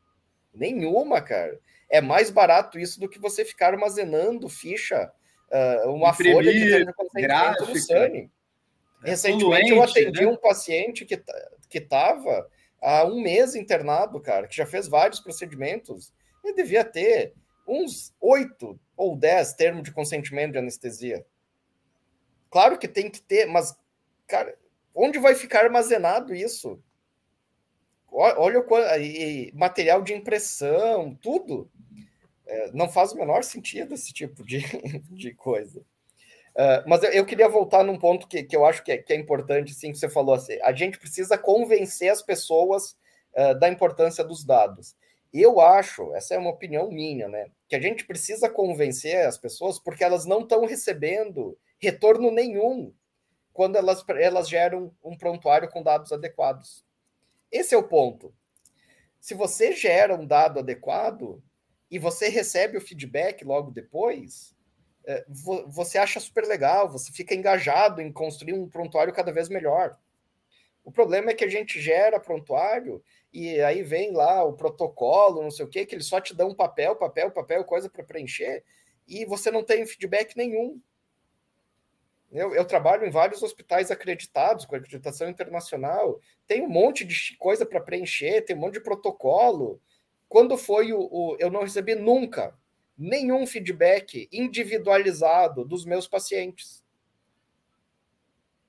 Nenhuma, cara. É mais barato isso do que você ficar armazenando ficha, uh, uma Imprimir, folha de termo de consentimento no Sunny. É Recentemente eu atendi né? um paciente que que estava há um mês internado, cara, que já fez vários procedimentos. Ele devia ter uns oito ou dez termos de consentimento de anestesia. Claro que tem que ter, mas, cara, onde vai ficar armazenado isso? Olha o material de impressão, tudo. É, não faz o menor sentido esse tipo de, de coisa. Uh, mas eu, eu, queria voltar num ponto que, que eu acho que é, que é importante, sim, que você falou assim, a gente precisa convencer as pessoas uh, da importância dos dados. Eu acho, essa é uma opinião minha, né, que a gente precisa convencer as pessoas porque elas não estão recebendo retorno nenhum quando elas, elas geram um prontuário com dados adequados. Esse é o ponto. Se você gera um dado adequado e você recebe o feedback logo depois, é, você acha super legal, você fica engajado em construir um prontuário cada vez melhor. O problema é que a gente gera prontuário e aí vem lá o protocolo, não sei o que, que eles só te dão papel, papel, papel, coisa para preencher, e você não tem feedback nenhum. Eu, eu, trabalho em vários hospitais acreditados, com acreditação internacional, tem um monte de coisa para preencher, tem um monte de protocolo. Quando foi o, o. Eu não recebi nunca nenhum feedback individualizado dos meus pacientes.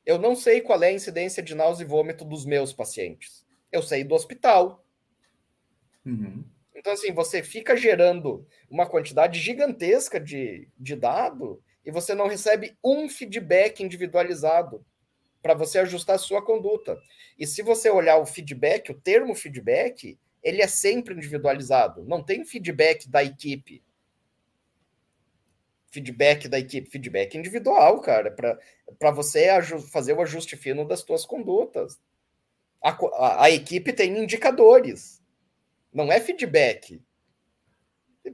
Eu não sei qual é a incidência de náusea e vômito dos meus pacientes. Eu sei do hospital. Uhum. Então, assim, você fica gerando uma quantidade gigantesca de, de dado e você não recebe um feedback individualizado para você ajustar a sua conduta. E se você olhar o feedback, o termo feedback, ele é sempre individualizado. Não tem feedback da equipe. Feedback da equipe, feedback individual, cara, para você fazer o ajuste fino das suas condutas. A, a, a equipe tem indicadores, não é feedback.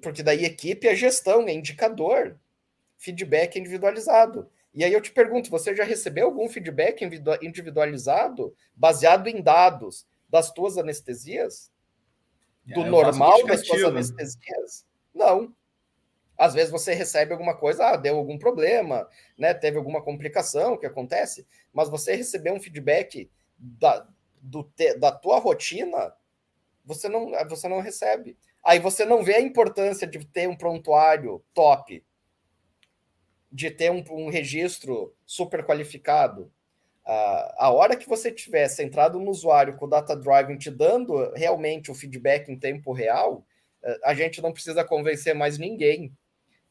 Porque daí equipe é gestão, é indicador. Feedback individualizado. E aí eu te pergunto, você já recebeu algum feedback individualizado baseado em dados das tuas anestesias? Do é, normal das tuas anestesias? Não. Às vezes você recebe alguma coisa, ah, deu algum problema, né? Teve alguma complicação que acontece, mas você receber um feedback da, do te, da tua rotina, você não, você não recebe. Aí você não vê a importância de ter um prontuário top, de ter um, um registro super qualificado. A hora que você tiver centrado no usuário com o data driving te dando realmente o feedback em tempo real, uh, a gente não precisa convencer mais ninguém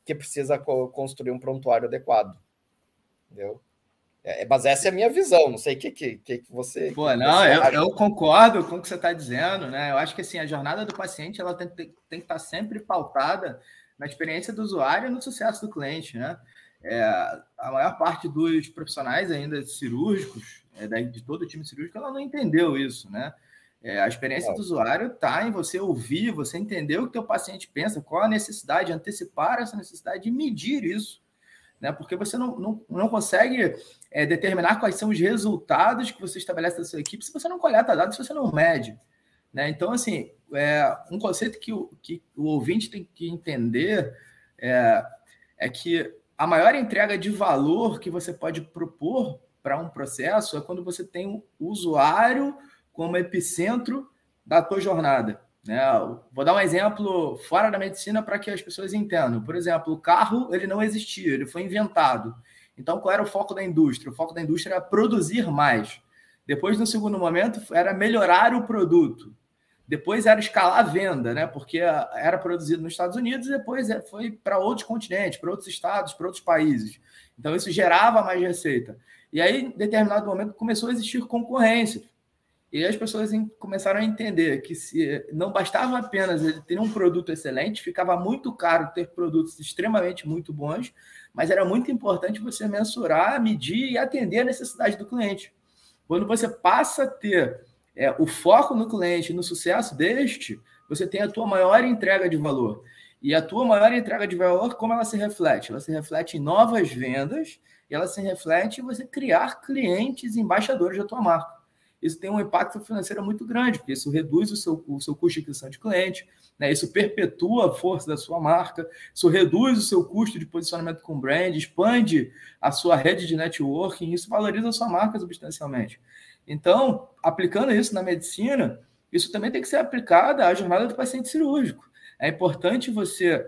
que precisa co construir um prontuário adequado. Entendeu? É, mas essa é a minha visão, não sei o que, que, que você.
Pô, não, você eu, eu, concordo com o que você está dizendo, né? Eu acho que assim, a jornada do paciente ela tem, tem, tem que estar sempre pautada na experiência do usuário e no sucesso do cliente, né? É, a maior parte dos profissionais ainda cirúrgicos, é, de todo o time cirúrgico, ela não entendeu isso, né? É, a experiência do usuário está em você ouvir, você entender o que o paciente pensa, qual a necessidade, antecipar essa necessidade e medir isso. Né? Porque você não, não, não consegue é, determinar quais são os resultados que você estabelece da sua equipe se você não coleta dados, se você não mede. Né? Então, assim, é, um conceito que o, que o ouvinte tem que entender é, é que a maior entrega de valor que você pode propor para um processo é quando você tem o usuário como epicentro da tua jornada. Né? Vou dar um exemplo fora da medicina para que as pessoas entendam. Por exemplo, o carro ele não existia, ele foi inventado. Então, qual era o foco da indústria? O foco da indústria era produzir mais. Depois, no segundo momento, era melhorar o produto. Depois era escalar a venda, né? Porque era produzido nos Estados Unidos e depois é, foi para outros continentes, para outros estados, para outros países. Então isso gerava mais receita. E aí, em determinado momento, começou a existir concorrência. E as pessoas começaram a entender que se não bastava apenas ele ter um produto excelente, ficava muito caro ter produtos extremamente muito bons, mas era muito importante você mensurar, medir e atender a necessidade do cliente. Quando você passa a ter é, o foco no cliente, no sucesso deste, você tem a tua maior entrega de valor. E a tua maior entrega de valor, como ela se reflete? Ela se reflete em novas vendas e ela se reflete em você criar clientes embaixadores da tua marca. Isso tem um impacto financeiro muito grande, porque isso reduz o seu, o seu custo de aquisição de cliente, né? isso perpetua a força da sua marca, isso reduz o seu custo de posicionamento com brand, expande a sua rede de networking, isso valoriza a sua marca substancialmente. Então, aplicando isso na medicina, isso também tem que ser aplicado à jornada do paciente cirúrgico. É importante você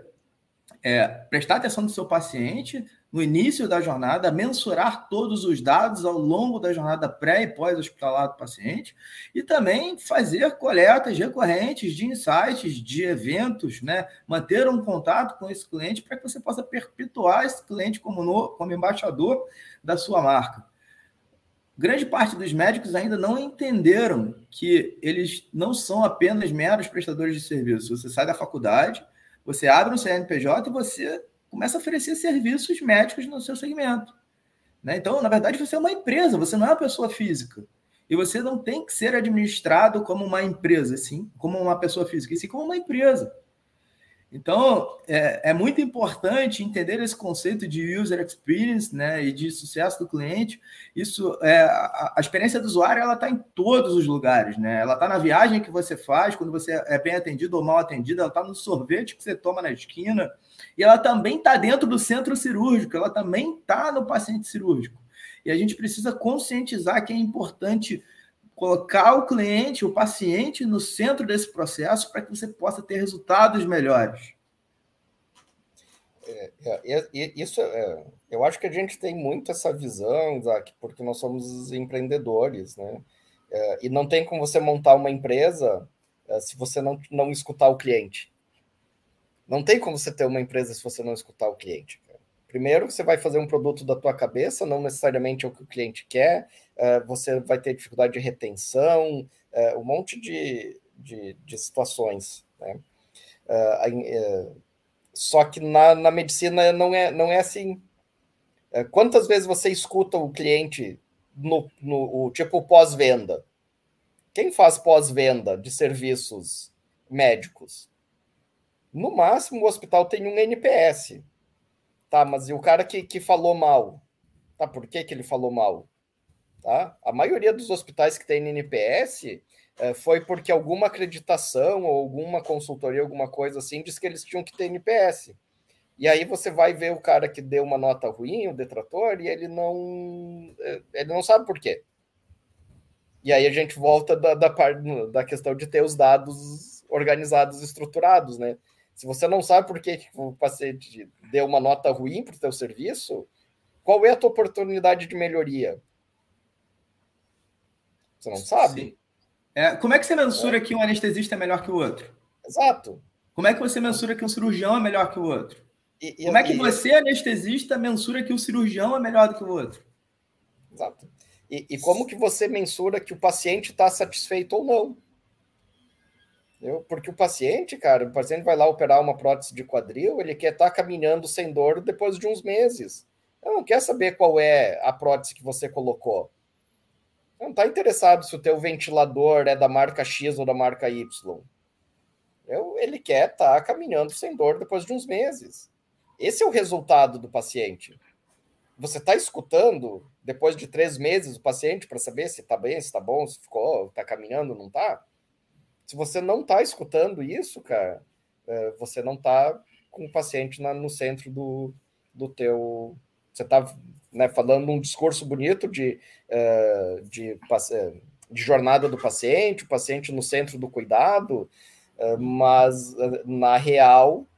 é, prestar atenção no seu paciente no início da jornada, mensurar todos os dados ao longo da jornada pré e pós-hospitalar do paciente e também fazer coletas recorrentes de insights, de eventos, né? manter um contato com esse cliente para que você possa perpetuar esse cliente como, no, como embaixador da sua marca grande parte dos médicos ainda não entenderam que eles não são apenas meros prestadores de serviço. Você sai da faculdade, você abre um CNPJ e você começa a oferecer serviços médicos no seu segmento. Né? Então, na verdade, você é uma empresa, você não é uma pessoa física. E você não tem que ser administrado como uma empresa, assim, como uma pessoa física, e sim como uma empresa. Então, é, é, muito importante entender esse conceito de user experience né, e de sucesso do cliente. Isso, é, a, a experiência do usuário ela está em todos os lugares. Né? Ela está na viagem que você faz, quando você é bem atendido ou mal atendido, ela está no sorvete que você toma na esquina, e ela também está dentro do centro cirúrgico, ela também está no paciente cirúrgico. E a gente precisa conscientizar que é importante colocar o cliente, o paciente no centro desse processo para que você possa ter resultados melhores.
É, é, isso, é, eu acho que a gente tem muito essa visão, Zach, porque nós somos empreendedores, né? É, e não tem como você montar uma empresa é, se você não, não escutar o cliente. Não tem como você ter uma empresa se você não escutar o cliente. Primeiro, você vai fazer um produto da tua cabeça, não necessariamente é o que o cliente quer, uh, você vai ter dificuldade de retenção, uh, um monte de, de, de situações. Né? Uh, só que na, na medicina não é, não é assim. Quantas vezes você escuta o cliente no, no tipo pós-venda? Quem faz pós-venda de serviços médicos? No máximo, o hospital tem um NPS. Tá, mas e o cara que, que falou mal? Tá, por que, que ele falou mal? Tá? A maioria dos hospitais que tem NPS é, foi porque alguma acreditação ou alguma consultoria, alguma coisa assim, disse que eles tinham que ter NPS. E aí você vai ver o cara que deu uma nota ruim, o detrator, e ele não, é, ele não sabe por quê. E aí a gente volta da, da, da questão de ter os dados organizados, estruturados, né? Se você não sabe por que o paciente deu uma nota ruim para o seu serviço, qual é a tua oportunidade de melhoria? Você não sabe.
É, como é que você mensura é. que um anestesista é melhor que o outro?
Exato.
Como é que você mensura que um cirurgião é melhor que o outro? E, e, como é que e, você, anestesista, mensura que o cirurgião é melhor do que o outro?
Exato. E, e como que você mensura que o paciente está satisfeito ou não? Porque o paciente, cara, o paciente vai lá operar uma prótese de quadril, ele quer estar tá caminhando sem dor depois de uns meses. Ele não quer saber qual é a prótese que você colocou. Ele não está interessado se o teu ventilador é da marca X ou da marca Y. Eu, ele quer estar tá caminhando sem dor depois de uns meses. Esse é o resultado do paciente. Você está escutando depois de três meses o paciente para saber se está bem, se está bom, se ficou, está caminhando, não está? Se você não está escutando isso, cara, é, você não está com o paciente no centro do, do teu. Você está né, falando um discurso bonito de, é, de, é, de jornada do paciente, o paciente no centro do cuidado, mas na real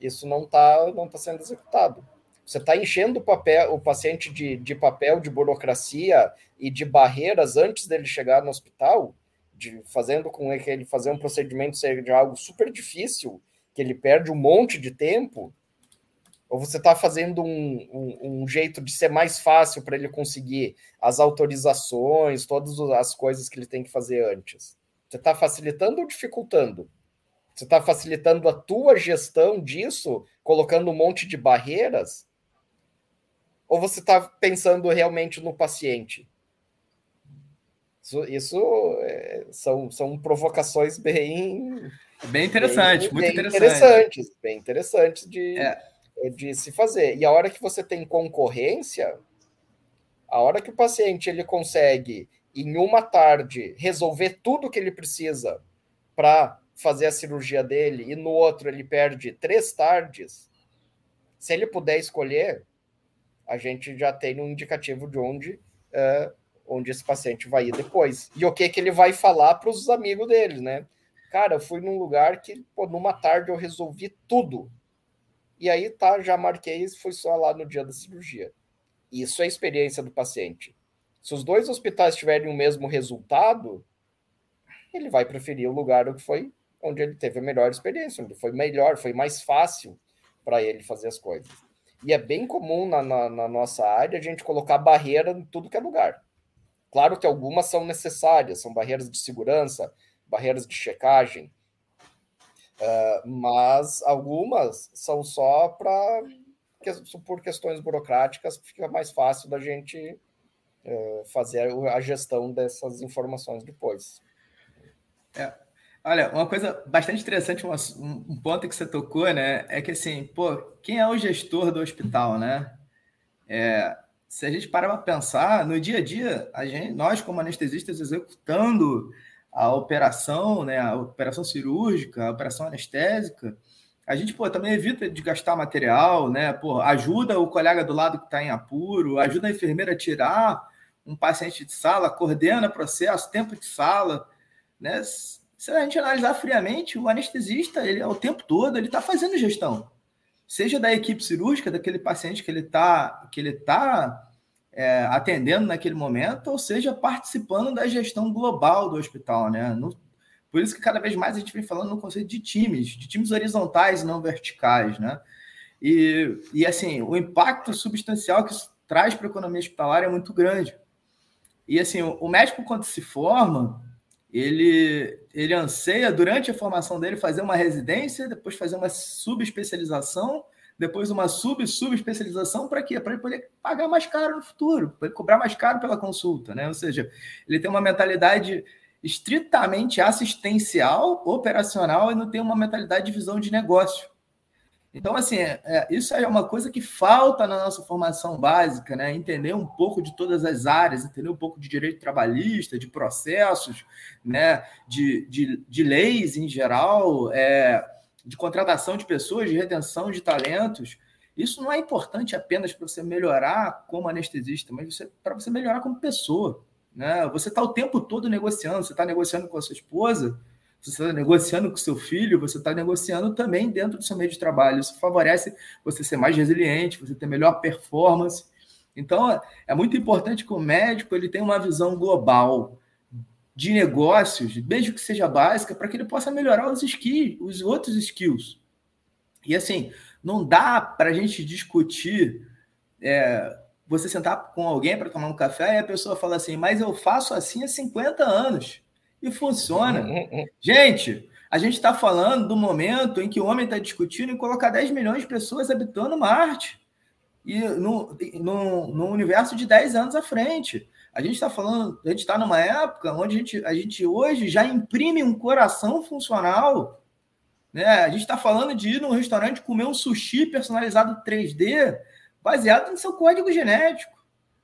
isso não está não tá sendo executado. Você está enchendo o, papel, o paciente de, de papel de burocracia e de barreiras antes dele chegar no hospital de fazendo com que ele fazer um procedimento seja algo super difícil, que ele perde um monte de tempo, ou você está fazendo um, um, um, jeito de ser mais fácil para ele conseguir as autorizações, todas as coisas que ele tem que fazer antes? Você está facilitando ou dificultando? Você está facilitando a tua gestão disso, colocando um monte de barreiras? Ou você está pensando realmente no paciente? Isso, isso é, são, são provocações bem.
Bem interessantes, muito
bem
interessante.
interessantes. Bem interessantes de, é. de se fazer. E a hora que você tem concorrência, a hora que o paciente ele consegue, em uma tarde, resolver tudo que ele precisa para fazer a cirurgia dele, e no outro ele perde três tardes, se ele puder escolher, a gente já tem um indicativo de onde. Uh, onde esse paciente vai ir depois. E o que que ele vai falar para os amigos dele, né? Cara, eu fui num lugar que, pô, numa tarde eu resolvi tudo. E aí, tá, já marquei fui só lá no dia da cirurgia. Isso é a experiência do paciente. Se os dois hospitais tiverem o mesmo resultado, ele vai preferir o lugar que foi onde ele teve a melhor experiência, onde foi melhor, foi mais fácil para ele fazer as coisas. E é bem comum na, na, na, nossa área a gente colocar barreira em tudo que é lugar. Claro que algumas são necessárias, são barreiras de segurança, barreiras de checagem, uh, mas algumas são só para por questões burocráticas, fica mais fácil da gente uh, fazer a gestão dessas informações depois.
É. Olha, uma coisa bastante interessante, um, um ponto que você tocou, né, é que assim, pô, quem é o gestor do hospital, né? É, se a gente parar para pensar, no dia a dia, a gente, nós, como anestesistas, executando a operação, né, a operação cirúrgica, a operação anestésica, a gente pô, também evita de gastar material, né? Pô, ajuda o colega do lado que está em apuro, ajuda a enfermeira a tirar um paciente de sala, coordena processo, tempo de sala, né? Se a gente analisar friamente, o anestesista, ele o tempo todo, ele está fazendo gestão seja da equipe cirúrgica, daquele paciente que ele está que ele tá, é, atendendo naquele momento, ou seja, participando da gestão global do hospital, né? No, por isso que cada vez mais a gente vem falando no conceito de times, de times horizontais e não verticais, né? E, e assim, o impacto substancial que isso traz para a economia hospitalar é muito grande. E assim, o, o médico, quando se forma, ele, ele anseia, durante a formação dele, fazer uma residência, depois fazer uma subespecialização, depois uma sub-subespecialização para quê? Para ele poder pagar mais caro no futuro, para ele cobrar mais caro pela consulta, né? Ou seja, ele tem uma mentalidade estritamente assistencial, operacional e não tem uma mentalidade de visão de negócio. Então, assim, é, é, isso é uma coisa que falta na nossa formação básica, né? Entender um pouco de todas as áreas, entender um pouco de direito trabalhista, de processos, né? De, de, de leis em geral, é, de contratação de pessoas, de retenção de talentos. Isso não é importante apenas para você melhorar como anestesista, mas para você melhorar como pessoa. Né? Você está o tempo todo negociando, você está negociando com a sua esposa, você está negociando com seu filho, você está negociando também dentro do seu meio de trabalho. Isso favorece você ser mais resiliente, você ter melhor performance. Então, é muito importante que o médico ele tenha uma visão global de negócios, mesmo que seja básica, para que ele possa melhorar os skills, os outros skills. E assim, não dá para a gente discutir é, você sentar com alguém para tomar um café e a pessoa fala assim, mas eu faço assim há 50 anos e funciona. Uhum, uhum. Gente, a gente está falando do momento em que o homem está discutindo em colocar 10 milhões de pessoas habitando Marte. E no, no, no universo de 10 anos à frente. A gente está falando, a gente está numa época onde a gente, a gente hoje já imprime um coração funcional. Né? A gente está falando de ir num restaurante comer um sushi personalizado 3D baseado no seu código genético.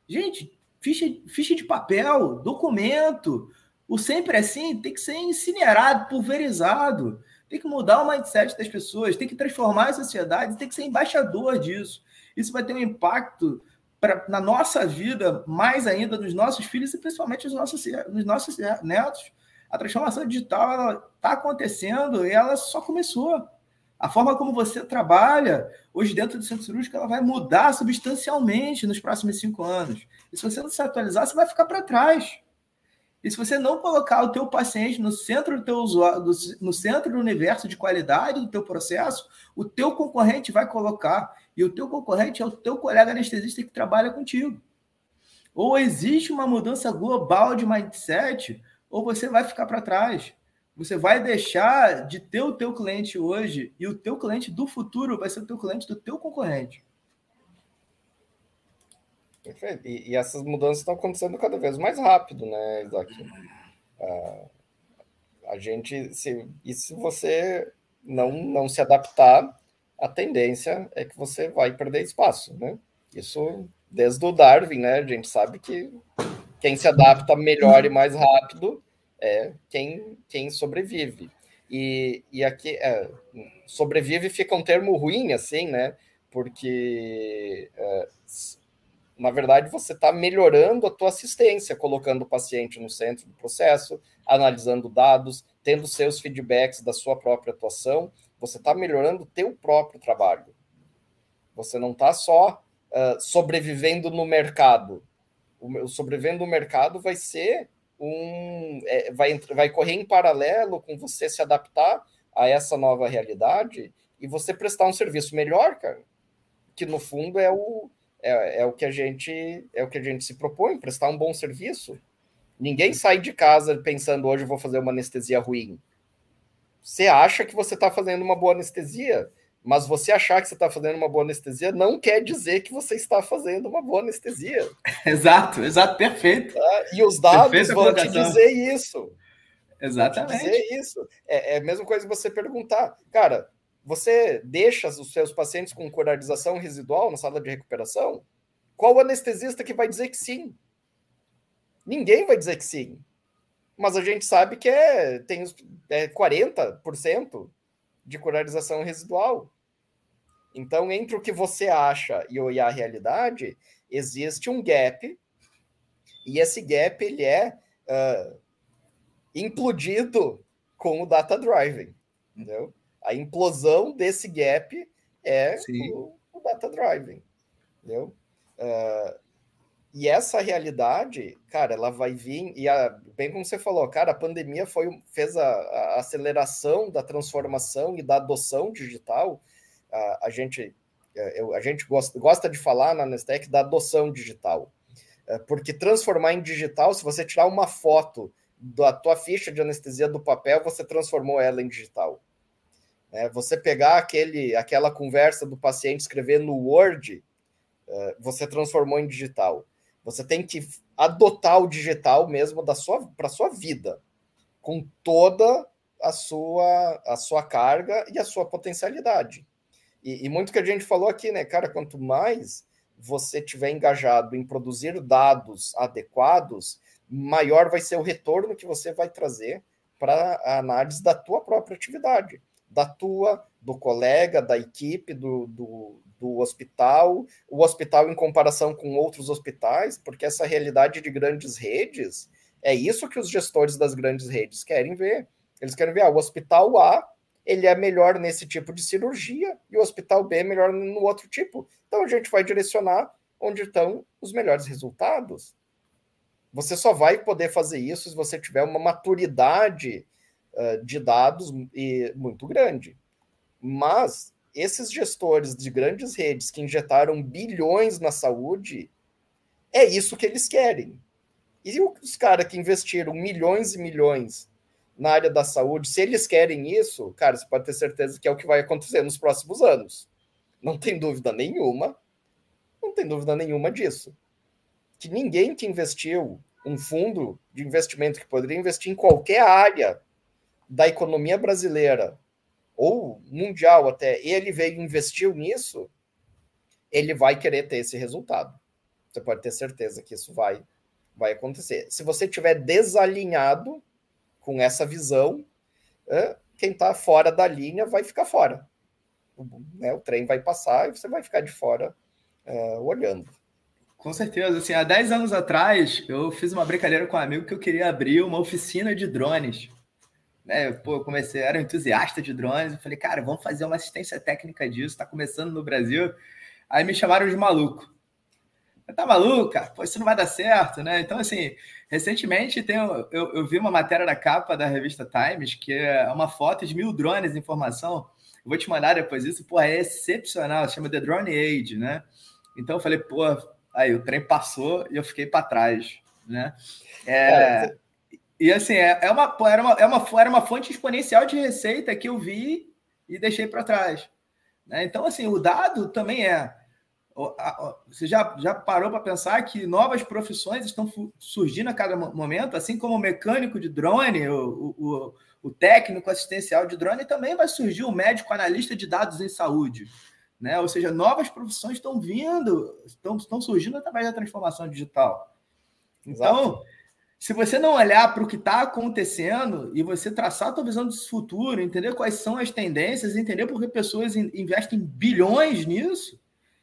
Gente, ficha, ficha de papel, documento, o sempre assim tem que ser incinerado, pulverizado. Tem que mudar o mindset das pessoas, tem que transformar a sociedade, tem que ser embaixador disso. Isso vai ter um impacto pra, na nossa vida, mais ainda nos nossos filhos e principalmente nos nossos, nos nossos netos. A transformação digital está acontecendo e ela só começou. A forma como você trabalha hoje dentro do centro cirúrgico ela vai mudar substancialmente nos próximos cinco anos. E se você não se atualizar, você vai ficar para trás. E se você não colocar o teu paciente no centro do teu usuário, no centro do universo de qualidade do teu processo, o teu concorrente vai colocar. E o teu concorrente é o teu colega anestesista que trabalha contigo. Ou existe uma mudança global de mindset, ou você vai ficar para trás. Você vai deixar de ter o teu cliente hoje e o teu cliente do futuro vai ser o teu cliente do teu concorrente.
Perfeito. E, e, essas mudanças estão acontecendo cada vez mais rápido, né, Isaac? Uh, a gente, se, e se você não, não se adaptar, a tendência é que você vai perder espaço, né? Isso desde o Darwin, né? A gente sabe que quem se adapta melhor e mais rápido é quem, quem sobrevive. E, e aqui, é, sobrevive fica um termo ruim, assim, né? Porque é, na verdade, você está melhorando a tua assistência, colocando o paciente no centro do processo, analisando dados, tendo seus feedbacks da sua própria atuação, você está melhorando o teu próprio trabalho. Você não está só uh, sobrevivendo no mercado. O sobrevivendo no mercado vai ser um... É, vai, vai correr em paralelo com você se adaptar a essa nova realidade e você prestar um serviço melhor, cara. Que no fundo é o, é, é, o que a gente é o que a gente se propõe, prestar um bom serviço. Ninguém sai de casa pensando hoje eu vou fazer uma anestesia ruim. Você acha que você está fazendo uma boa anestesia, mas você achar que você está fazendo uma boa anestesia não quer dizer que você está fazendo uma boa anestesia.
Exato, exato, perfeito.
Tá? E os dados vão te dizer isso.
Exatamente.
Dizer isso. É, é a mesma coisa que você perguntar, cara, você deixa os seus pacientes com coralização residual na sala de recuperação? Qual anestesista que vai dizer que sim? Ninguém vai dizer que sim. Mas a gente sabe que é, tem é 40% de coralização residual. Então, entre o que você acha e a realidade, existe um gap, e esse gap ele é uh, implodido com o data driving, entendeu? A implosão desse gap é o, o, data driving, entendeu? Uh, e essa realidade, cara, ela vai vir, e a, bem como você falou, cara, a pandemia foi, fez a, a aceleração da transformação e da adoção digital. Uh, a gente, é, eu, a gente gosta, gosta de falar na Nestec da adoção digital, uh, porque transformar em digital, se você tirar uma foto da tua ficha de anestesia do papel, você transformou ela em digital. É, você pegar aquele, aquela conversa do paciente, escrever no Word, é, você transformou em digital. Você tem que adotar o digital mesmo da sua para sua vida, com toda a sua a sua carga e a sua potencialidade. E, e muito que a gente falou aqui, né, cara, quanto mais você tiver engajado em produzir dados adequados, maior vai ser o retorno que você vai trazer para a análise da tua própria atividade, da tua, do colega, da equipe, do, do, do hospital, o hospital em comparação com outros hospitais, porque essa realidade de grandes redes é isso que os gestores das grandes redes querem ver. Eles querem ver ah, o hospital A ele é melhor nesse tipo de cirurgia e o hospital B é melhor no outro tipo. Então a gente vai direcionar onde estão os melhores resultados. Você só vai poder fazer isso se você tiver uma maturidade uh, de dados e, muito grande. Mas esses gestores de grandes redes que injetaram bilhões na saúde, é isso que eles querem. E os caras que investiram milhões e milhões na área da saúde, se eles querem isso, cara, você pode ter certeza que é o que vai acontecer nos próximos anos. Não tem dúvida nenhuma, não tem dúvida nenhuma disso que ninguém que investiu um fundo de investimento que poderia investir em qualquer área da economia brasileira ou mundial até, ele veio e investiu nisso, ele vai querer ter esse resultado. Você pode ter certeza que isso vai vai acontecer. Se você tiver desalinhado com essa visão, quem está fora da linha vai ficar fora. O, né, o trem vai passar e você vai ficar de fora uh, olhando.
Com certeza. Assim, há 10 anos atrás, eu fiz uma brincadeira com um amigo que eu queria abrir uma oficina de drones. Né? Pô, eu comecei, era entusiasta de drones. Eu falei, cara, vamos fazer uma assistência técnica disso. Está começando no Brasil. Aí me chamaram de maluco. Tá maluco, cara? Pô, isso não vai dar certo, né? Então, assim, recentemente tem, eu, eu vi uma matéria na capa da revista Times, que é uma foto de mil drones em formação. Eu vou te mandar depois isso, pô, é excepcional, chama The Drone Age, né? Então eu falei, pô, Aí o trem passou e eu fiquei para trás, né? É, e assim, é, é, uma, era, uma, é uma, era uma fonte exponencial de receita que eu vi e deixei para trás. Né? Então, assim, o dado também é. Você já, já parou para pensar que novas profissões estão surgindo a cada momento, assim como o mecânico de drone, o, o, o técnico assistencial de drone, também vai surgir o médico analista de dados em saúde. Né? Ou seja, novas profissões estão vindo, estão, estão surgindo através da transformação digital. Então, Exato. Se você não olhar para o que está acontecendo e você traçar a sua visão de futuro, entender quais são as tendências, entender por que pessoas investem bilhões nisso,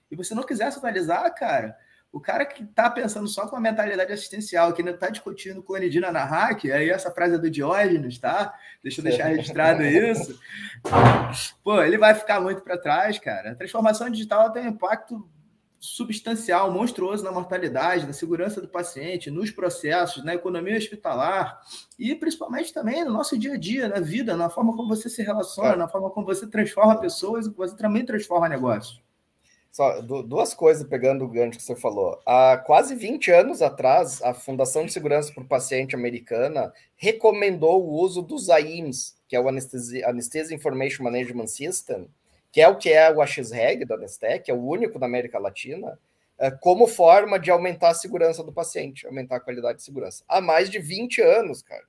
e você não quiser se atualizar, cara, o cara que está pensando só com a mentalidade assistencial, que ainda está discutindo clonidina na hack, aí essa frase é do Diógenes, tá? Deixa eu deixar registrado isso. Pô, ele vai ficar muito para trás, cara. A transformação digital tem um impacto substancial, monstruoso na mortalidade, na segurança do paciente, nos processos, na economia hospitalar e principalmente também no nosso dia a dia, na vida, na forma como você se relaciona, na forma como você transforma pessoas e você também transforma negócios.
Só duas coisas pegando o gancho que você falou. Há quase 20 anos atrás, a Fundação de Segurança para o Paciente americana recomendou o uso dos AIMS, que é o Anesthesia, Anesthesia Information Management System, que é o que é o AXREG da Anestec, é o único da América Latina, é, como forma de aumentar a segurança do paciente, aumentar a qualidade de segurança. Há mais de 20 anos, cara.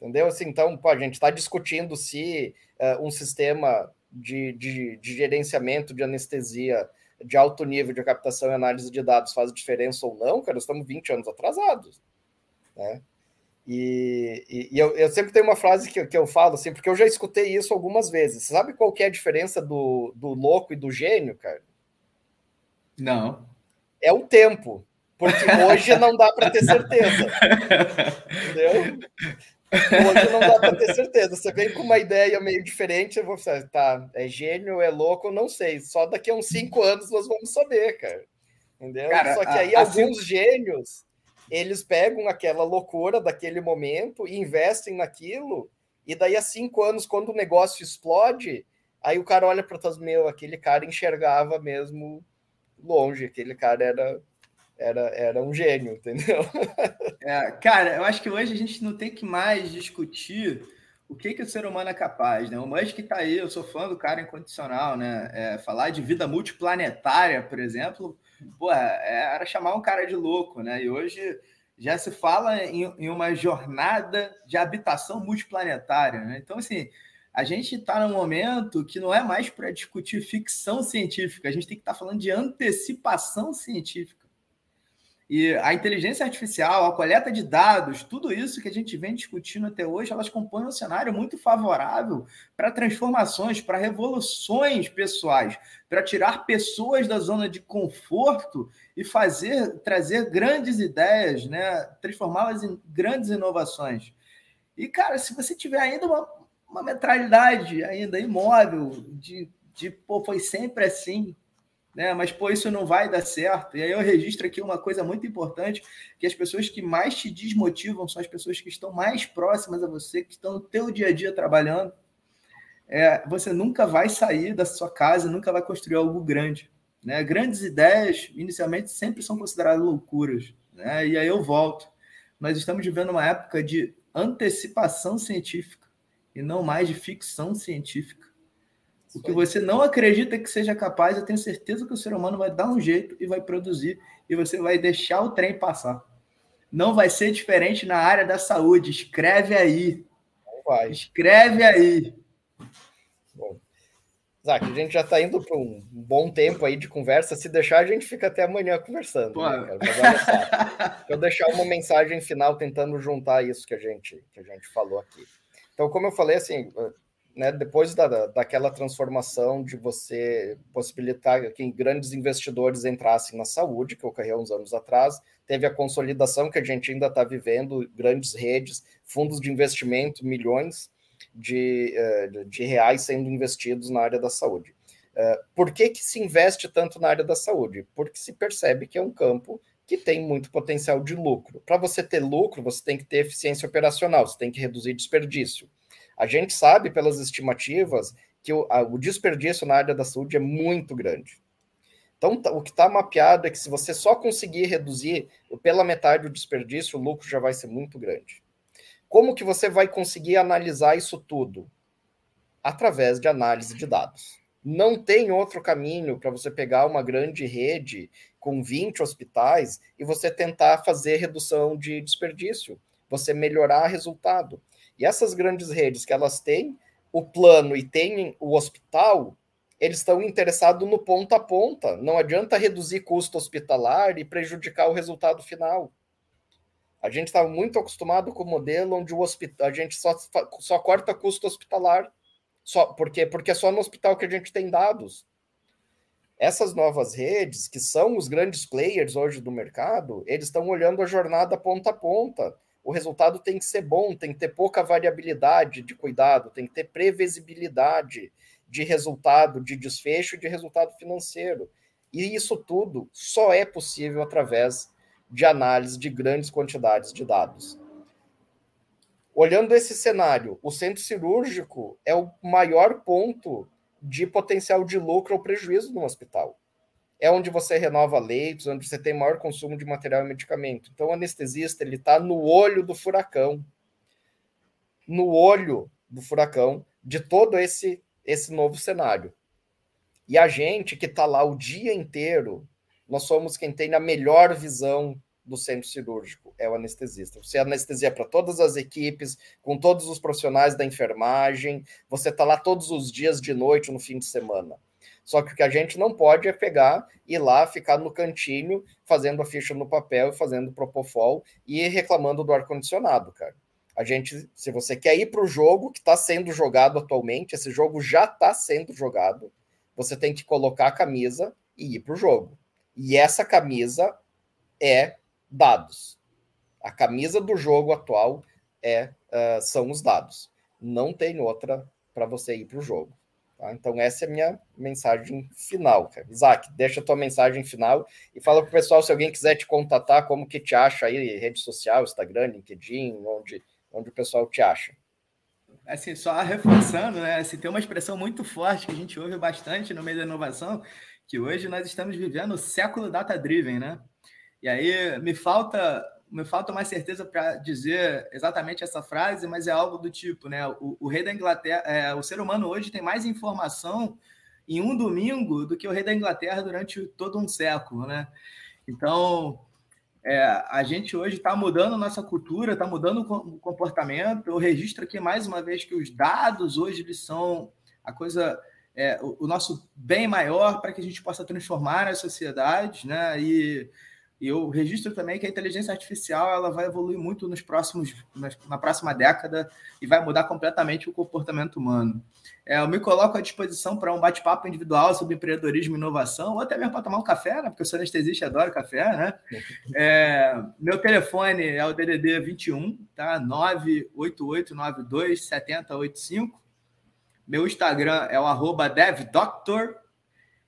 Entendeu? Assim, então, pô, a gente está discutindo se uh, um sistema de, de, de, gerenciamento de anestesia de alto nível de captação e análise de dados faz diferença ou não, cara, estamos 20 anos atrasados. Né? E, e, e eu, eu, sempre tenho uma frase que, que eu falo assim, porque eu já escutei isso algumas vezes. Sabe qual que é a diferença do, do louco e do gênio, cara?
Não.
É o tempo. Porque hoje não dá para ter certeza. Entendeu? Hoje não dá para ter certeza. Você vem com uma ideia meio diferente, eu vou falar, tá, é gênio, é louco, não sei. Só daqui a uns cinco anos nós vamos saber, cara. Entendeu? Cara, Só que aí a, alguns assim... gênios, eles pegam aquela loucura daquele momento e investem naquilo, e daí a cinco anos, quando o negócio explode, aí o cara olha para trás, meu, aquele cara enxergava mesmo longe, aquele cara era era, era um gênio, entendeu?
É, cara, eu acho que hoje a gente não tem que mais discutir o que, que o ser humano é capaz, né? O Musk está aí, eu sou fã do cara incondicional, né? É, falar de vida multiplanetária, por exemplo, pô, é, era chamar um cara de louco, né? E hoje já se fala em, em uma jornada de habitação multiplanetária, né? Então, assim, a gente está num momento que não é mais para discutir ficção científica, a gente tem que estar tá falando de antecipação científica. E a inteligência artificial, a coleta de dados, tudo isso que a gente vem discutindo até hoje, elas compõem um cenário muito favorável para transformações, para revoluções pessoais, para tirar pessoas da zona de conforto e fazer, trazer grandes ideias, né? transformá-las em grandes inovações. E, cara, se você tiver ainda uma, uma mentalidade ainda imóvel de, de pô, foi sempre assim, né? Mas pô, isso não vai dar certo. E aí eu registro aqui uma coisa muito importante, que as pessoas que mais te desmotivam são as pessoas que estão mais próximas a você, que estão no teu dia a dia trabalhando. É, você nunca vai sair da sua casa, nunca vai construir algo grande. Né? Grandes ideias, inicialmente, sempre são consideradas loucuras. Né? E aí eu volto. Nós estamos vivendo uma época de antecipação científica e não mais de ficção científica. O que você não acredita que seja capaz, eu tenho certeza que o ser humano vai dar um jeito e vai produzir, e você vai deixar o trem passar. Não vai ser diferente na área da saúde. Escreve aí. Vai. Escreve aí.
Bom. Zac, a gente já está indo para um bom tempo aí de conversa. Se deixar, a gente fica até amanhã conversando. Né, olha só. eu deixar uma mensagem final tentando juntar isso que a gente, que a gente falou aqui. Então, como eu falei, assim, né, depois da, daquela transformação de você possibilitar que grandes investidores entrassem na saúde, que ocorreu uns anos atrás, teve a consolidação que a gente ainda está vivendo, grandes redes, fundos de investimento, milhões de, eh, de reais sendo investidos na área da saúde. Eh, por que, que se investe tanto na área da saúde? Porque se percebe que é um campo que tem muito potencial de lucro. Para você ter lucro, você tem que ter eficiência operacional, você tem que reduzir desperdício. A gente sabe pelas estimativas que o, a, o desperdício na área da saúde é muito grande. Então, tá, o que está mapeado é que se você só conseguir reduzir pela metade o desperdício, o lucro já vai ser muito grande. Como que você vai conseguir analisar isso tudo? Através de análise de dados. Não tem outro caminho para você pegar uma grande rede com 20 hospitais e você tentar fazer redução de desperdício, você melhorar resultado. E essas grandes redes que elas têm o plano e têm o hospital, eles estão interessados no ponta a ponta. Não adianta reduzir custo hospitalar e prejudicar o resultado final. A gente está muito acostumado com o modelo onde o hospital, a gente só, só corta custo hospitalar. Só, por quê? Porque é só no hospital que a gente tem dados. Essas novas redes, que são os grandes players hoje do mercado, eles estão olhando a jornada ponta a ponta o resultado tem que ser bom, tem que ter pouca variabilidade de cuidado, tem que ter previsibilidade de resultado, de desfecho, de resultado financeiro. E isso tudo só é possível através de análise de grandes quantidades de dados. Olhando esse cenário, o centro cirúrgico é o maior ponto de potencial de lucro ou prejuízo no hospital é onde você renova leitos, onde você tem maior consumo de material e medicamento. Então, o anestesista ele está no olho do furacão, no olho do furacão de todo esse esse novo cenário. E a gente que está lá o dia inteiro, nós somos quem tem a melhor visão do centro cirúrgico, é o anestesista. Você anestesia para todas as equipes, com todos os profissionais da enfermagem, você está lá todos os dias de noite, no fim de semana. Só que o que a gente não pode é pegar, ir lá, ficar no cantinho, fazendo a ficha no papel, fazendo propofol e reclamando do ar-condicionado, cara. A gente, se você quer ir para o jogo que está sendo jogado atualmente, esse jogo já está sendo jogado, você tem que colocar a camisa e ir para o jogo. E essa camisa é dados. A camisa do jogo atual é uh, são os dados. Não tem outra para você ir para o jogo. Tá? Então, essa é a minha mensagem final. Cara. Isaac, deixa a tua mensagem final e fala para o pessoal se alguém quiser te contatar, como que te acha aí, rede social, Instagram, LinkedIn, onde, onde o pessoal te acha.
Assim, só reforçando, né? Assim, tem uma expressão muito forte que a gente ouve bastante no meio da inovação, que hoje nós estamos vivendo o século data-driven, né? E aí me falta me falta mais certeza para dizer exatamente essa frase, mas é algo do tipo, né? O, o rei da Inglaterra, é, o ser humano hoje tem mais informação em um domingo do que o rei da Inglaterra durante todo um século, né? Então, é, a gente hoje está mudando nossa cultura, está mudando o comportamento. Eu registro aqui mais uma vez que os dados hoje eles são a coisa, é, o, o, nosso bem maior para que a gente possa transformar as sociedades, né? E e eu registro também que a inteligência artificial ela vai evoluir muito nos próximos, na próxima década e vai mudar completamente o comportamento humano. É, eu me coloco à disposição para um bate-papo individual sobre empreendedorismo e inovação, ou até mesmo para tomar um café, né? porque eu sou anestesista e adoro café. Né? É, meu telefone é o DDD 21, tá? 988927085. Meu Instagram é o arroba devdoctor.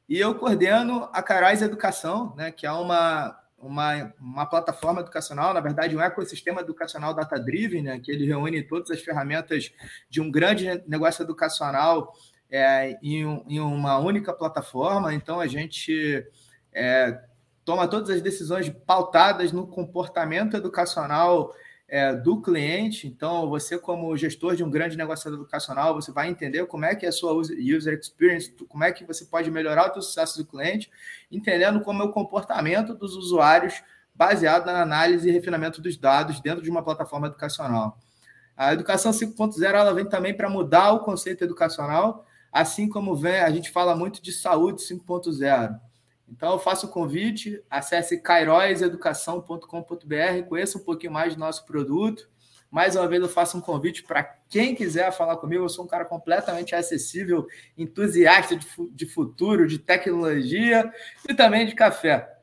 E eu coordeno a Carais Educação, né, que é uma uma, uma plataforma educacional, na verdade, um ecossistema educacional data-driven, né, que ele reúne todas as ferramentas de um grande negócio educacional é, em, em, uma única plataforma. Então, a gente é, toma todas as decisões pautadas no comportamento educacional é, do cliente. Então, você, como gestor de um grande negócio educacional, você vai entender como é que é a sua user experience, como é que você pode melhorar o sucesso do cliente, entendendo como é o comportamento dos usuários baseado na análise e refinamento dos dados dentro de uma plataforma educacional. A educação 5.0 ela vem também para mudar o conceito educacional, assim como vem, a gente fala muito de saúde 5.0. Então, eu faço o convite, acesse cairoseducação.com.br, conheça um pouquinho mais do nosso produto. Mais uma vez, eu faço um convite para quem quiser falar comigo. Eu sou um cara completamente acessível, entusiasta de, de futuro, de tecnologia e também de café.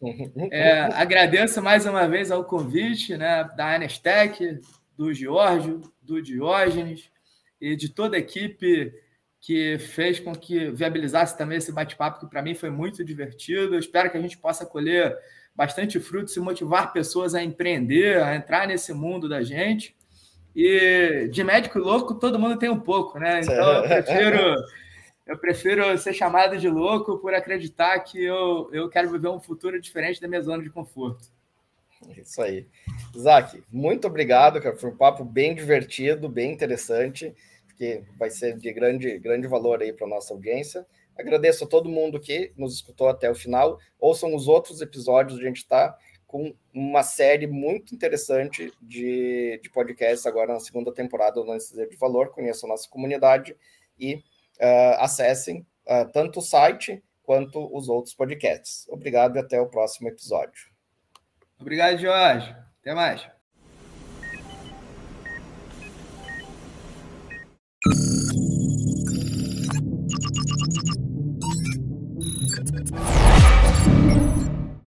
É, agradeço mais uma vez ao convite né, da Anestec, do Giorgio, do Diógenes e de toda a equipe que fez com que viabilizasse também esse bate-papo, que para mim foi muito divertido. Eu espero que a gente possa colher bastante frutos e motivar pessoas a empreender, a entrar nesse mundo da gente. E de médico louco, todo mundo tem um pouco, né? Então eu prefiro, eu prefiro ser chamado de louco por acreditar que eu, eu quero viver um futuro diferente da minha zona de conforto.
Isso aí. Isaac, muito obrigado, cara. Foi um papo bem divertido, bem interessante que vai ser de grande, grande valor aí para nossa audiência. Agradeço a todo mundo que nos escutou até o final. Ouçam os outros episódios, a gente está com uma série muito interessante de, de podcasts agora na segunda temporada do Anestesia de Valor. Conheçam a nossa comunidade e uh, acessem uh, tanto o site quanto os outros podcasts. Obrigado e até o próximo episódio.
Obrigado, Jorge. Até mais.